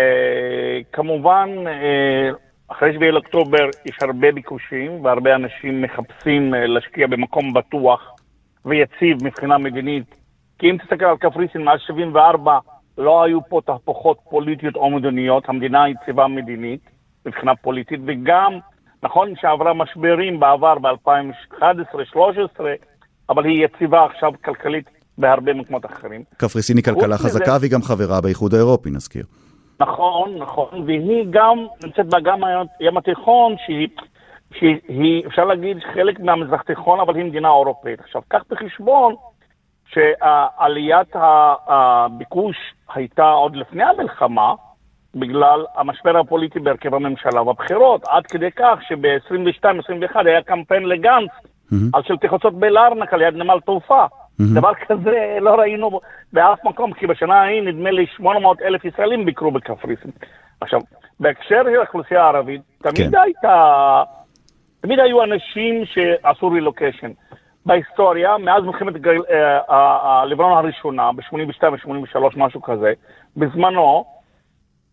כמובן, uh, אחרי 7 לאוקטובר יש הרבה ביקושים, והרבה אנשים מחפשים uh, להשקיע במקום בטוח ויציב מבחינה מדינית. כי אם תסתכל על קפריסין מאז 74, לא היו פה תהפוכות פוליטיות או מדיניות, המדינה יציבה מדינית. מבחינה פוליטית, וגם, נכון שעברה משברים בעבר ב-2011-2013, אבל היא יציבה עכשיו כלכלית בהרבה מקומות אחרים. קפריסין היא כלכלה חזקה והיא גם חברה באיחוד האירופי, נזכיר. נכון, נכון, והיא גם נמצאת באגם הים התיכון, שהיא, שהיא, אפשר להגיד, חלק מהמזרח תיכון, אבל היא מדינה אירופאית. עכשיו, קח בחשבון שעליית הביקוש הייתה עוד לפני המלחמה, בגלל המשבר הפוליטי בהרכב הממשלה והבחירות, עד כדי כך שב-22-21 היה קמפיין לגנץ mm-hmm. על שלטי חוצות בלארנקה ליד נמל תעופה. Mm-hmm. דבר כזה לא ראינו באף מקום, כי בשנה ההיא נדמה לי 800 אלף ישראלים ביקרו בקפריסין. עכשיו, בהקשר של האוכלוסייה הערבית, תמיד כן. הייתה, תמיד היו אנשים שעשו רילוקיישן. בהיסטוריה, מאז מלחמת לבנון הראשונה, ב-82 ו-83, משהו כזה, בזמנו,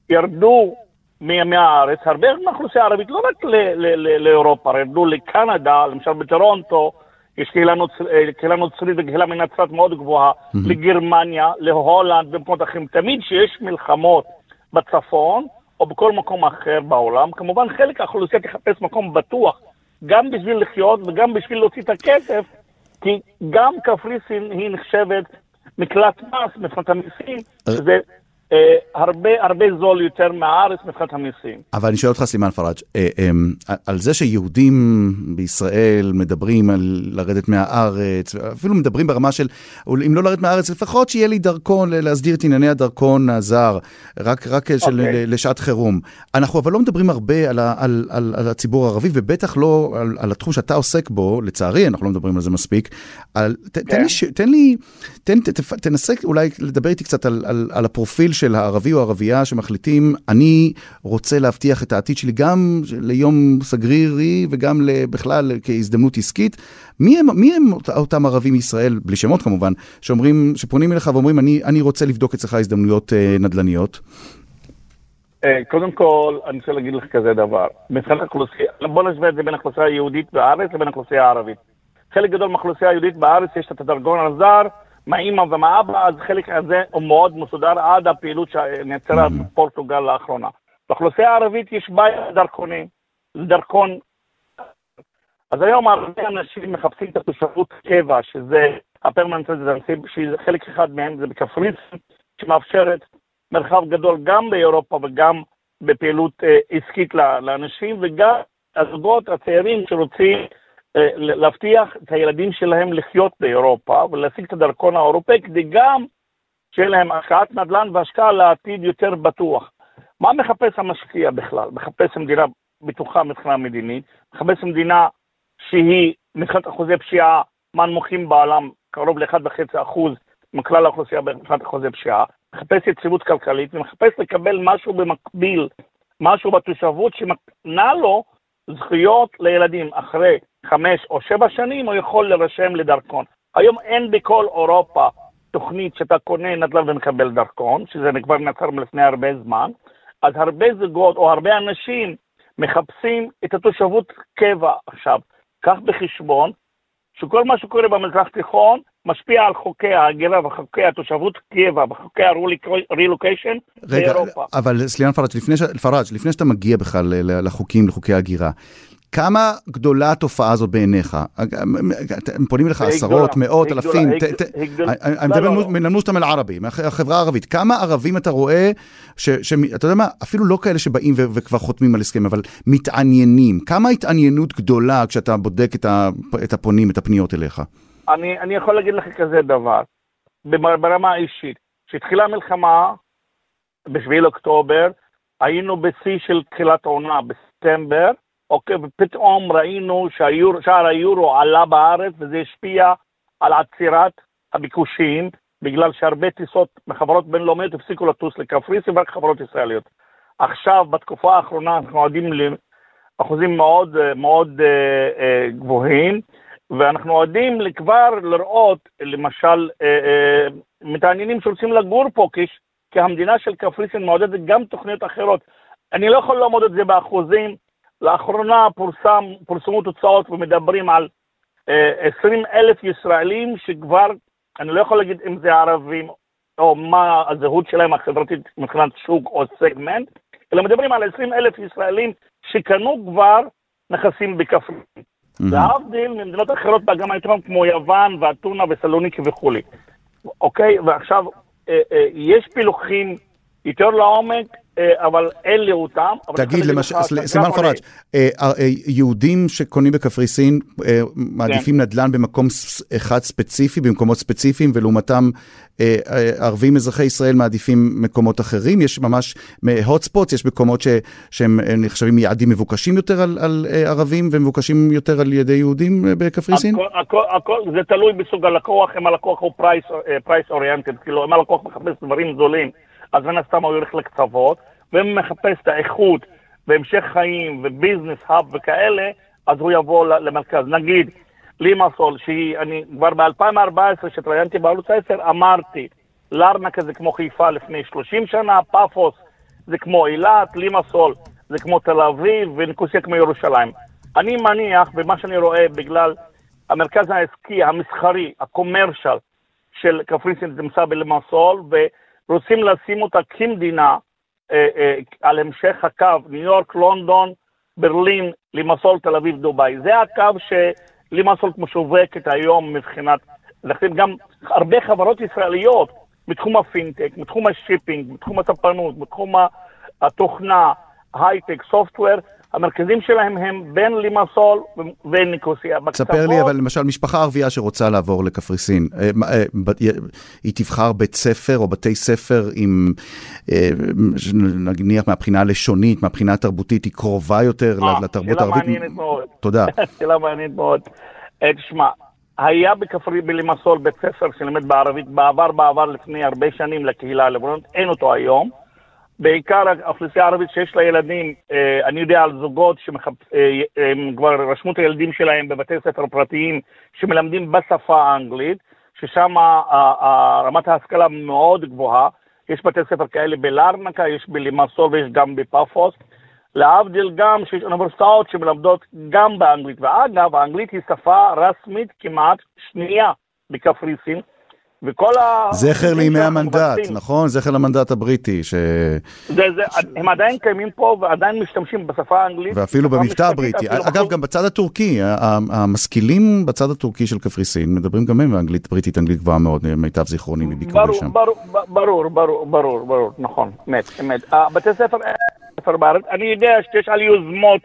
ירדו מהארץ, הרבה מהאוכלוסייה הערבית, לא רק לאירופה, ירדו לקנדה, למשל בטורונטו, יש קהילה, נוצ... אה, קהילה נוצרית וקהילה מנצרת מאוד גבוהה, mm-hmm. לגרמניה, להולנד, במקומות אחרים. תמיד כשיש מלחמות בצפון, או בכל מקום אחר בעולם, כמובן חלק האוכלוסייה תחפש מקום בטוח, גם בשביל לחיות וגם בשביל להוציא את הכסף, כי גם קפריסין היא נחשבת מקלט מס מבחינת המיסים, אה. שזה הרבה הרבה זול יותר מהארץ מבחינת המיסים. אבל אני שואל אותך, סימן פראג', אה, אמ, על זה שיהודים בישראל מדברים על לרדת מהארץ, אפילו מדברים ברמה של, אם לא לרדת מהארץ, לפחות שיהיה לי דרכון, להסדיר את ענייני הדרכון הזר, רק, רק okay. של, אוקיי. לשעת חירום. אנחנו אבל לא מדברים הרבה על, על, על, על הציבור הערבי, ובטח לא על, על התחום שאתה עוסק בו, לצערי, אנחנו לא מדברים על זה מספיק. על, ת, כן. תן לי, תן לי, תן, תנסה אולי לדבר איתי קצת על, על, על הפרופיל של הערבי או הערבייה שמחליטים, אני רוצה להבטיח את העתיד שלי גם ליום סגרירי וגם בכלל כהזדמנות עסקית. מי הם, מי הם אותם ערבים מישראל, בלי שמות כמובן, שאומרים, שפונים אליך ואומרים, אני, אני רוצה לבדוק אצלך הזדמנויות אה, נדל"ניות? אה, קודם כל, אני רוצה להגיד לך כזה דבר. מבחינת האוכלוסייה, בוא נשווה את זה בין האוכלוסייה היהודית בארץ לבין האוכלוסייה הערבית. חלק גדול מהאוכלוסייה היהודית בארץ יש את הדרגון הזר, מהאימא ומהאבא, אז חלק הזה הוא מאוד מסודר עד הפעילות שנעצרה mm-hmm. בפורטוגל לאחרונה. באוכלוסייה הערבית יש בעיה דרכונים, דרכון. אז היום הרבה אנשים מחפשים את התושבות קבע, שזה הפרמנט רזידנסי, שחלק אחד מהם זה בקפריסין, שמאפשרת מרחב גדול גם באירופה וגם בפעילות אה, עסקית לאנשים, וגם הזוגות הצעירים שרוצים להבטיח את הילדים שלהם לחיות באירופה ולהשיג את הדרכון האירופאי כדי גם שיהיה להם השקעת נדל"ן והשקעה לעתיד יותר בטוח. מה מחפש המשקיע בכלל? מחפש מדינה בטוחה מבחינה מדינית, מחפש מדינה שהיא מבחינת אחוזי פשיעה מהנמוכים בעולם, קרוב ל-1.5% מכלל האוכלוסייה מבחינת אחוזי פשיעה, מחפש יציבות כלכלית ומחפש לקבל משהו במקביל, משהו בתושבות שמקנה לו זכויות לילדים אחרי חמש או שבע שנים, הוא יכול להירשם לדרכון. היום אין בכל אירופה תוכנית שאתה קונה נדל"ן ומקבל דרכון, שזה כבר נעצר לפני הרבה זמן, אז הרבה זוגות או הרבה אנשים מחפשים את התושבות קבע עכשיו. קח בחשבון שכל מה שקורה במזרח תיכון משפיע על חוקי ההגירה וחוקי התושבות קבע וחוקי הרילוקיישן באירופה. אבל סליאן פראג', לפני, ש... פראג', לפני שאתה מגיע בכלל לחוקים, לחוקי ההגירה, כמה גדולה התופעה הזאת בעיניך? הם פונים אליך עשרות, מאות, אלפים. אני מדבר מן המוסלם אל-ערבי, מהחברה הערבית. כמה ערבים אתה רואה, אתה יודע מה, אפילו לא כאלה שבאים וכבר חותמים על הסכם, אבל מתעניינים. כמה התעניינות גדולה כשאתה בודק את הפונים, את הפניות אליך? אני יכול להגיד לך כזה דבר, ברמה האישית. כשהתחילה המלחמה, ב-7 לאוקטובר, היינו בשיא של תחילת עונה, בספטמבר, אוקיי, ופתאום ראינו ששער היורו עלה בארץ וזה השפיע על עצירת הביקושים, בגלל שהרבה טיסות מחברות בינלאומיות הפסיקו לטוס לקפריסין ורק חברות ישראליות. עכשיו, בתקופה האחרונה, אנחנו עדים לאחוזים מאוד מאוד אה, אה, גבוהים, ואנחנו עדים כבר לראות, למשל, אה, אה, מתעניינים שרוצים לגור פה, כי, כי המדינה של קפריסין מעודדת גם תוכניות אחרות. אני לא יכול לעמוד את זה באחוזים, לאחרונה פורסם, פורסמו תוצאות ומדברים על אה, 20 אלף ישראלים שכבר, אני לא יכול להגיד אם זה ערבים או מה הזהות שלהם החברתית מבחינת שוק או סגמנט, אלא מדברים על 20 אלף ישראלים שקנו כבר נכסים בכפרים. להבדיל. ממדינות אחרות באגם היתרון כמו יוון ואתונה וסלוניקי וכולי. אוקיי? ועכשיו, אה, אה, יש פילוחים יותר לעומק, אבל אין לי אותם. תגיד, למשל, סימן פראג', אה, אה, יהודים שקונים בקפריסין מעדיפים כן. נדל"ן במקום אחד ספציפי, במקומות ספציפיים, ולעומתם ערבים אזרחי ישראל מעדיפים מקומות אחרים? יש ממש הוטספוט, יש מקומות שהם נחשבים יעדים מבוקשים יותר על ערבים ומבוקשים יותר על ידי יהודים בקפריסין? זה תלוי בסוג הלקוח, אם הלקוח הוא price oriented, כאילו אם הלקוח מחפש דברים זולים. אז מן הסתם הוא ילך לקצוות, ואם מחפש את האיכות והמשך חיים ו business hub וכאלה, אז הוא יבוא למרכז. נגיד, לימסול, שהיא, אני כבר ב-2014, כשהתראיינתי בערוץ 10, אמרתי, לארנקה זה כמו חיפה לפני 30 שנה, פאפוס זה כמו אילת, לימסול זה כמו תל אביב, וניקוסיה כמו ירושלים. אני מניח, במה שאני רואה, בגלל המרכז העסקי, המסחרי, ה commercial של קפריסין, נמצא בלימסול, רוצים לשים אותה כמדינה אה, אה, על המשך הקו ניו יורק, לונדון, ברלין, לימסול, תל אביב, דובאי. זה הקו שלימסול משווקת היום מבחינת, לכן גם הרבה חברות ישראליות בתחום הפינטק, בתחום ה shipping, בתחום הספנות, בתחום התוכנה, הייטק, סופטוור, המרכזים שלהם הם בין לימסול וניקוסיה. תספר לי, אבל למשל, משפחה ערבייה שרוצה לעבור לקפריסין, אה, אה, היא תבחר בית ספר או בתי ספר עם, אה, נניח מהבחינה הלשונית, מהבחינה התרבותית, היא קרובה יותר לתרבות הערבית? שאלה מעניינת מאוד. תודה. שאלה מעניינת מאוד. תשמע, היה בכפרי בלימסול בית ספר שלמד בערבית בעבר, בעבר לפני הרבה שנים לקהילה הלבנונית, אין אותו היום. בעיקר האוכלוסייה הערבית שיש לה ילדים, אה, אני יודע על זוגות שהם אה, כבר רשמו את הילדים שלהם בבתי ספר פרטיים שמלמדים בשפה האנגלית, ששם רמת ההשכלה מאוד גבוהה. יש בתי ספר כאלה בלארנקה, יש בלימסור ויש גם בפאפוס. להבדיל גם שיש אוניברסיטאות שמלמדות גם באנגלית. ואגב, האנגלית היא שפה רשמית כמעט שנייה בקפריסין. וכל ה... זכר לימי המנדט, נכון? זכר למנדט הבריטי. ש... זה, זה, הם עדיין קיימים פה ועדיין משתמשים בשפה האנגלית. ואפילו במבטא הבריטי. אגב, גם בצד הטורקי, המשכילים בצד הטורקי של קפריסין מדברים גם הם באנגלית בריטית, אנגלית גבוהה מאוד, מיטב זיכרוני מביקורי שם. ברור, ברור, ברור, ברור, ברור, נכון, אמת, אמת. בתי ספר בארץ, אני יודע שיש על יוזמות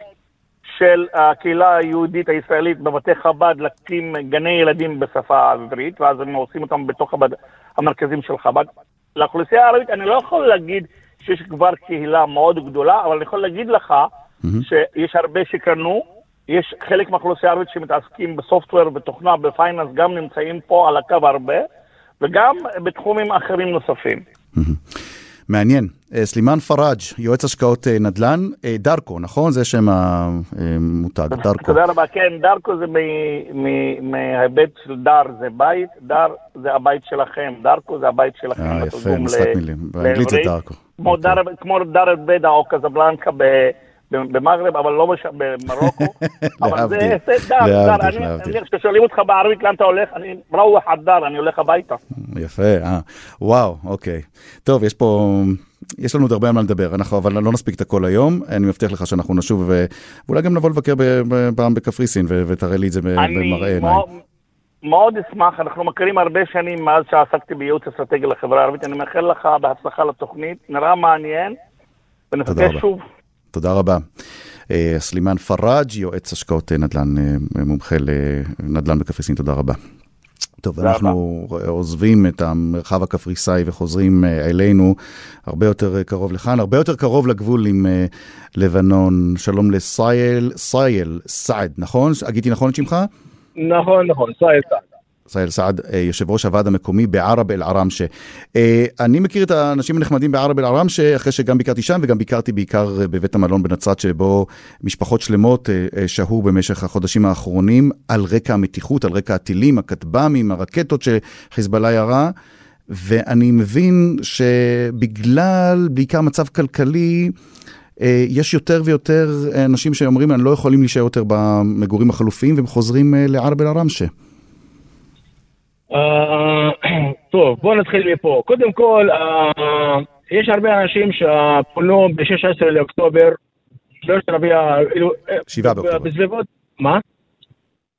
של הקהילה היהודית הישראלית בבתי חב"ד להקים גני ילדים בשפה העברית, ואז הם עושים אותם בתוך הבד... המרכזים של חב"ד. לאוכלוסייה הערבית אני לא יכול להגיד שיש כבר קהילה מאוד גדולה, אבל אני יכול להגיד לך mm-hmm. שיש הרבה שקנו, יש חלק מהאוכלוסייה הערבית שמתעסקים ב software, בתוכנה, ב finance, גם נמצאים פה על הקו הרבה, וגם בתחומים אחרים נוספים. Mm-hmm. מעניין. אה, סלימאן פראג', יועץ השקעות אה, נדל"ן, אה, דארקו, נכון? זה שם המותג, דארקו. תודה רבה, כן, דארקו זה מההיבט של דר זה בית, דר זה הבית שלכם, דארקו זה הבית שלכם. אה, יפה, משחק מילים, באנגלית זה דארקו. כמו אוקיי. דר אל-בדה או קזבלנקה במגרב, אבל לא בש... במרוקו. אבל זה הישג דר, דר. אני, כששואלים אותך בערבית לאן אתה הולך, אני מרוח הדר, אני הולך הביתה. יפה, אה, וואו, אוקיי. טוב, יש פה, יש לנו עוד הרבה על מה לדבר, אנחנו אבל לא נספיק את הכל היום, אני מבטיח לך שאנחנו נשוב, ו- ואולי גם נבוא לבקר פעם בקפריסין, ו- ותראה לי את זה במראה עיניים. מאוד- אשמח, אנחנו מכירים הרבה שנים מאז שעסקתי בייעוץ אסטרטגי לחברה הערבית, אני מאחל לך בהצלחה לתוכנית, נראה מעניין, ונפגש רבה. שוב. תודה רבה. אה, סלימאן פראג', יועץ השקעות אה, נדל"ן, אה, מומחה לנדל"ן בקפריסין, תודה רבה. טוב, אנחנו עוזבים את המרחב הקפריסאי וחוזרים אלינו, הרבה יותר קרוב לכאן, הרבה יותר קרוב לגבול עם לבנון. שלום לסייל, סייל סעד, נכון? הגיתי נכון את שמך? נכון, נכון, סייד סעד. סייל סעד, אה, יושב ראש הוועד המקומי בערב אל-עראמשה. אה, אני מכיר את האנשים הנחמדים בערב אל-עראמשה, אחרי שגם ביקרתי שם וגם ביקרתי בעיקר אה, בבית המלון בנצרת, שבו משפחות שלמות שהו במשך החודשים האחרונים על רקע המתיחות, על רקע הטילים, הכטב"מים, הרקטות שחיזבאללה ירה. ואני מבין שבגלל בעיקר מצב כלכלי, יש יותר ויותר אנשים שאומרים, אני לא יכולים להישאר יותר במגורים החלופיים, והם חוזרים לערב אל-עראמשה. אה, טוב, בואו נתחיל מפה. קודם כל, אה, יש הרבה אנשים שפונו ב-16 לאוקטובר, שלושת רביע, כאילו, אה, שבעה באוקטובר. בסביבות, מה?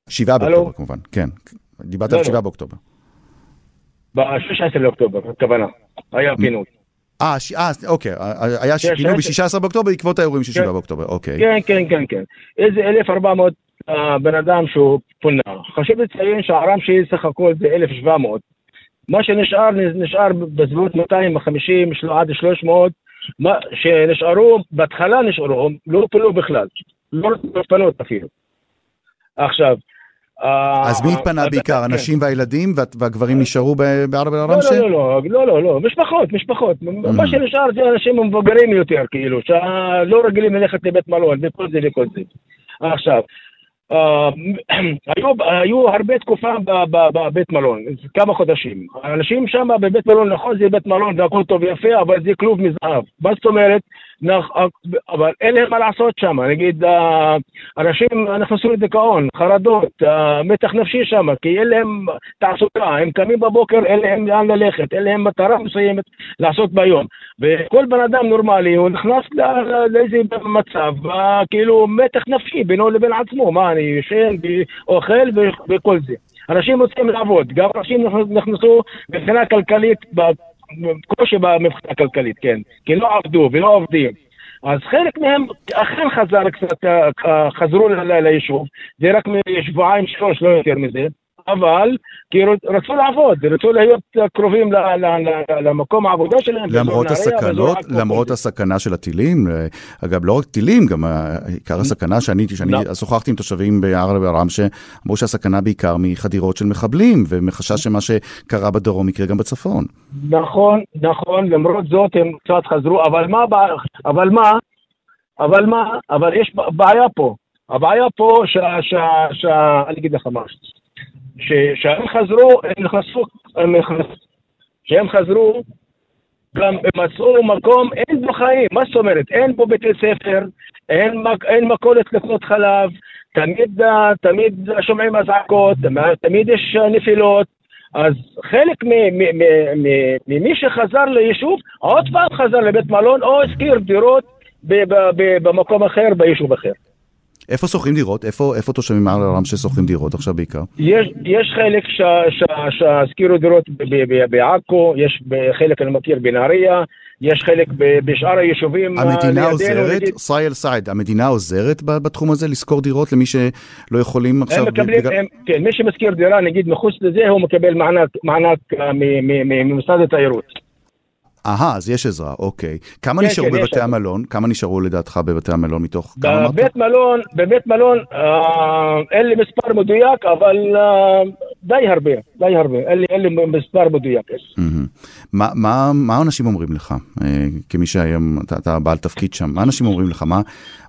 שבעה? באוקטובר כמובן, כן. דיברת לא, על לא. שבעה באוקטובר. ב-16 לאוקטובר, הכוונה. היה פינוי. אה, ש- אוקיי, היה כן, פינוי כן. ב-16 באוקטובר בעקבות האירועים של כן. שבעה באוקטובר, אוקיי. כן, כן, כן, כן. איזה 1,400 אה, בן אדם שהוא פונה. חשוב לציין שהערם שלי סך הכל זה 1,700. מה שנשאר, נשאר בסביבות 250 של- עד 300, מה שנשארו, בהתחלה נשארו, לא פונו בכלל. לא פנות אפילו. עכשיו, אז מי התפנה אה, בעיקר? כן. הנשים והילדים וה- והגברים נשארו בערב לא, אל-עראמשה? לא, לא, לא, לא, לא, משפחות, משפחות. מה שנשאר זה אנשים מבוגרים יותר, כאילו, שלא רגילים ללכת לבית מלון, וכל זה וכל זה. עכשיו, היו, היו הרבה תקופה בבית מלון, כמה חודשים. האנשים שם בבית מלון, נכון, זה בית מלון והכל טוב ויפה, אבל זה כלוב מזהב. מה זאת אומרת? אבל אין להם מה לעשות שם. נגיד, אה, אנשים נכנסו לדיכאון, חרדות, אה, מתח נפשי שם, כי אין להם תעסוקה, הם קמים בבוקר, אין להם לאן ללכת, אין להם מטרה מסוימת לעשות ביום. וכל בן אדם נורמלי, הוא נכנס לאיזה מצב, אה, כאילו מתח נפשי בינו לבין עצמו, מה, אני ישן, אוכל וכל זה. אנשים רוצים לעבוד, גם אנשים נכנס- נכנסו מבחינה כלכלית, קושי במבחינה כלכלית, כן, כי לא עבדו ולא עובדים. אז חלק מהם אכן חזר קצת, אה, חזרו ליישוב, זה רק משבועיים שלוש, לא יותר מזה, אבל כי רצו לעבוד, רצו להיות קרובים ל- ל- ל- למקום העבודה שלהם. למרות באזור הסכנות, למרות. הסכנה של הטילים, אה, אגב, לא רק טילים, גם אה, עיקר הסכנה שאני, שאני לא. שוחחתי עם תושבים בערב אל-עראמשה, אמרו שהסכנה בעיקר מחדירות של מחבלים, ומחשש שמה שקרה בדרום יקרה גם בצפון. נכון, נכון, למרות זאת הם קצת חזרו, אבל מה, אבל מה, אבל מה, אבל יש בעיה פה. הבעיה פה, ש... ש... ש... אני אגיד לך משהו. ש- שהם חזרו, הם נכנסו, הם נכנסו, שהם חזרו, גם הם מצאו מקום, אין בו חיים, מה זאת אומרת? אין פה בתי ספר, אין, אין מכולת לקנות חלב, תמיד, תמיד שומעים אזעקות, תמיד יש נפילות, אז חלק ממי שחזר ליישוב, עוד פעם חזר לבית מלון או השכיר דירות במקום אחר, ביישוב אחר. איפה שוכרים דירות? איפה, איפה תושבים מערב אל-עראמשה שוכרים דירות עכשיו בעיקר? יש, יש חלק שהשכירו דירות בעכו, יש חלק אני מכיר בנהריה, יש חלק ב- בשאר היישובים המדינה עוזרת. סייל סעד, המדינה עוזרת בתחום הזה לשכור דירות למי שלא יכולים עכשיו... הם מקבלים, בגלל- הם, כן, מי שמשכיר דירה, נגיד מחוץ לזה, הוא מקבל מענק, מענק אה, ממשרד התיירות. אהה, אז יש עזרה, אוקיי. כמה כן, נשארו כן, יש בבתי עזרה. המלון? כמה נשארו לדעתך בבתי המלון מתוך... כמה אמרת? בבית מלון, בבית מלון, אה, אין לי מספר מדויק, אבל אה, די הרבה, די הרבה, אין לי, אין לי מספר מדויק. מהמם. מה, מה, מה האנשים אומרים לך, אה, כמי שהיום, אתה, אתה בעל תפקיד שם, מה אנשים אומרים לך? מה,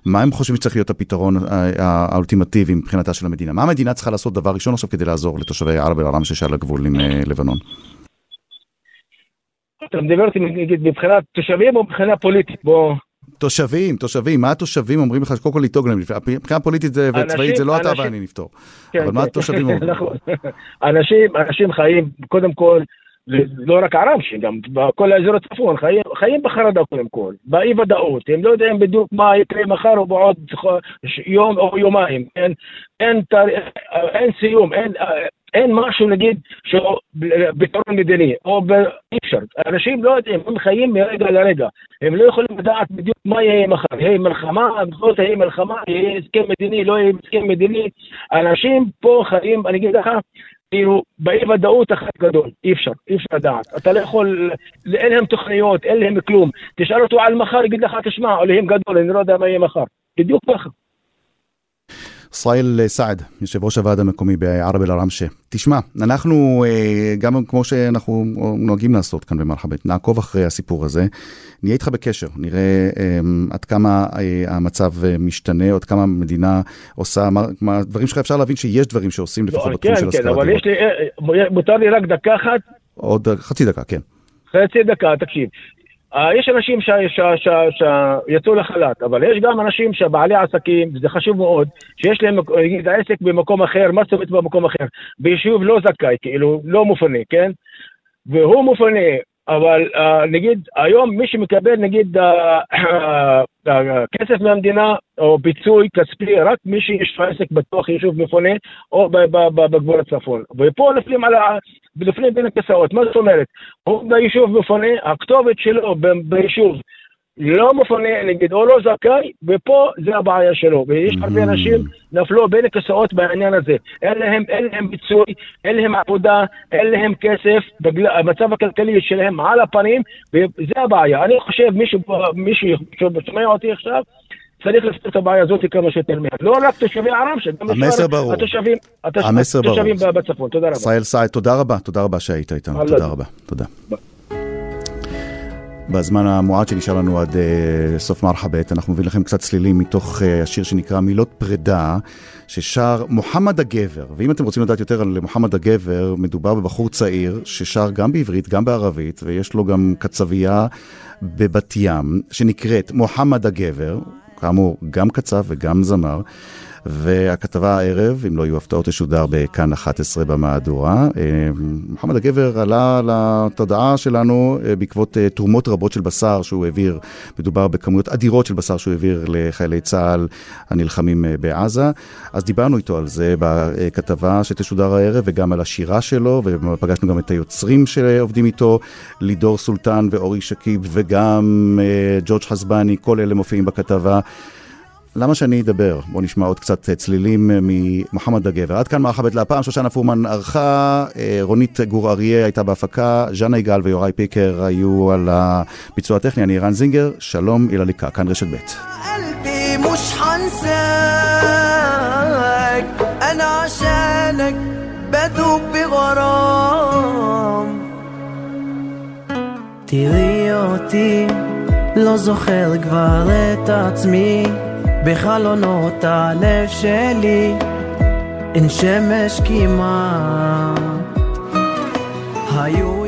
מה הם חושבים שצריך להיות הפתרון אה, האולטימטיבי מבחינתה של המדינה? מה המדינה צריכה לעשות דבר ראשון עכשיו כדי לעזור לתושבי ערב אל-עראמשה שעל הגבול עם אה, לבנון? אתה מדבר איתי נגיד מבחינת תושבים או מבחינה פוליטית? בוא, תושבים, תושבים, מה התושבים אומרים לך? קודם כל לדאוג להם, מבחינה פוליטית וצבאית זה לא אתה ואני נפתור. כן, אבל מה כן, התושבים אומרים? נכון. אנשים, אנשים חיים, קודם כל, לא רק ערב, שגם בכל האזור הצפון, חיים, חיים בחרדה קודם כל, באי ודאות, הם לא יודעים בדיוק מה יקרה מחר או בעוד יום או יומיים, אין, אין סיום, אין, אין משהו נגיד שהוא פתרון מדיני, או ב... אי אפשר, אנשים לא יודעים, הם חיים מרגע לרגע, הם לא יכולים לדעת בדיוק מה יהיה מחר, יהיה מלחמה, בכל זאת יהיה מלחמה, יהיה הסכם מדיני, לא יהיה הסכם מדיני, אנשים פה חיים, אני אגיד לך, כאילו, באי ודאות אחת גדול, אי אפשר, אי אפשר לדעת. אתה לא יכול, אין להם תוכניות, אין להם כלום. תשאל אותו על מחר, יגיד לך, תשמע, אלוהים גדול, אני לא יודע מה יהיה מחר. בדיוק ככה. ישראל סעד, יושב ראש הוועד המקומי בערב אל-עראמשה. תשמע, אנחנו, אה, גם כמו שאנחנו נוהגים לעשות כאן במרחבת, נעקוב אחרי הסיפור הזה, נהיה איתך בקשר, נראה אמ, עד כמה אה, המצב אה, משתנה, עד כמה המדינה עושה, דברים שלך אפשר להבין שיש דברים שעושים לפחות לא, בתחום כן, של כן, השכלת אבל יש לי, מותר לי רק דקה אחת? עוד חצי דקה, כן. חצי דקה, תקשיב. אה, יש אנשים שיצאו לחל"ת, אבל יש גם אנשים שבעלי עסקים, וזה חשוב מאוד, שיש להם, העסק במקום אחר, מה זאת אומרת במקום אחר? ביישוב לא זכאי, כאילו, לא מופנה, כן? והוא מופנה, אבל uh, נגיד היום מי שמקבל נגיד uh, uh, כסף מהמדינה או פיצוי כספי רק מי שיש לו עסק בתוך יישוב מפונה או בגבול הצפון. ופה נופלים על ה... נופלים בין הכיסאות, מה זאת אומרת? הוא ביישוב מפונה, הכתובת שלו ביישוב לא מפונה, נגיד, או לא זכאי, ופה זה הבעיה שלו. ויש הרבה mm. אנשים נפלו בין הכיסאות בעניין הזה. אין להם, אין להם ביצוי, אין להם עבודה, אין להם כסף, בגלל המצב הכלכלי שלהם על הפנים, וזה הבעיה. אני חושב, מישהו ששומע אותי עכשיו, צריך לפתור את הבעיה הזאת כמה שיותר מהר. לא רק תושבי ערם, שגם המסר ברור. התושבים, המסר התושבים ברור. בצפון. תודה רבה. ישראל סעד, תודה רבה. תודה רבה שהיית איתנו. תודה רבה. תודה. בזמן המועט שנשאר לנו עד uh, סוף מרחבת, אנחנו מביאים לכם קצת צלילים מתוך uh, השיר שנקרא מילות פרידה, ששר מוחמד הגבר. ואם אתם רוצים לדעת יותר על מוחמד הגבר, מדובר בבחור צעיר ששר גם בעברית, גם בערבית, ויש לו גם קצבייה בבת ים, שנקראת מוחמד הגבר, כאמור, גם קצב וגם זמר. והכתבה הערב, אם לא יהיו הפתעות, תשודר בכאן 11 במהדורה. אה, מוחמד הגבר עלה לתודעה שלנו אה, בעקבות אה, תרומות רבות של בשר שהוא העביר, מדובר בכמויות אדירות של בשר שהוא העביר לחיילי צה"ל הנלחמים בעזה. אז דיברנו איתו על זה בכתבה שתשודר הערב, וגם על השירה שלו, ופגשנו גם את היוצרים שעובדים איתו, לידור סולטן ואורי שקיב, וגם ג'ורג' חסבני, כל אלה מופיעים בכתבה. למה שאני אדבר? בואו נשמע עוד קצת צלילים ממוחמד הגבר. עד כאן מערכת להפעם, שושנה פורמן ערכה, אה, רונית גור אריה הייתה בהפקה, ז'אנה יגאל ויוראי פיקר היו על הביצוע הטכני, אני רן זינגר, שלום אילליקה, כאן רשת ב'. תראי אותי, לא זוכר כבר את עצמי בחלונות הלב שלי אין שמש כמעט. היו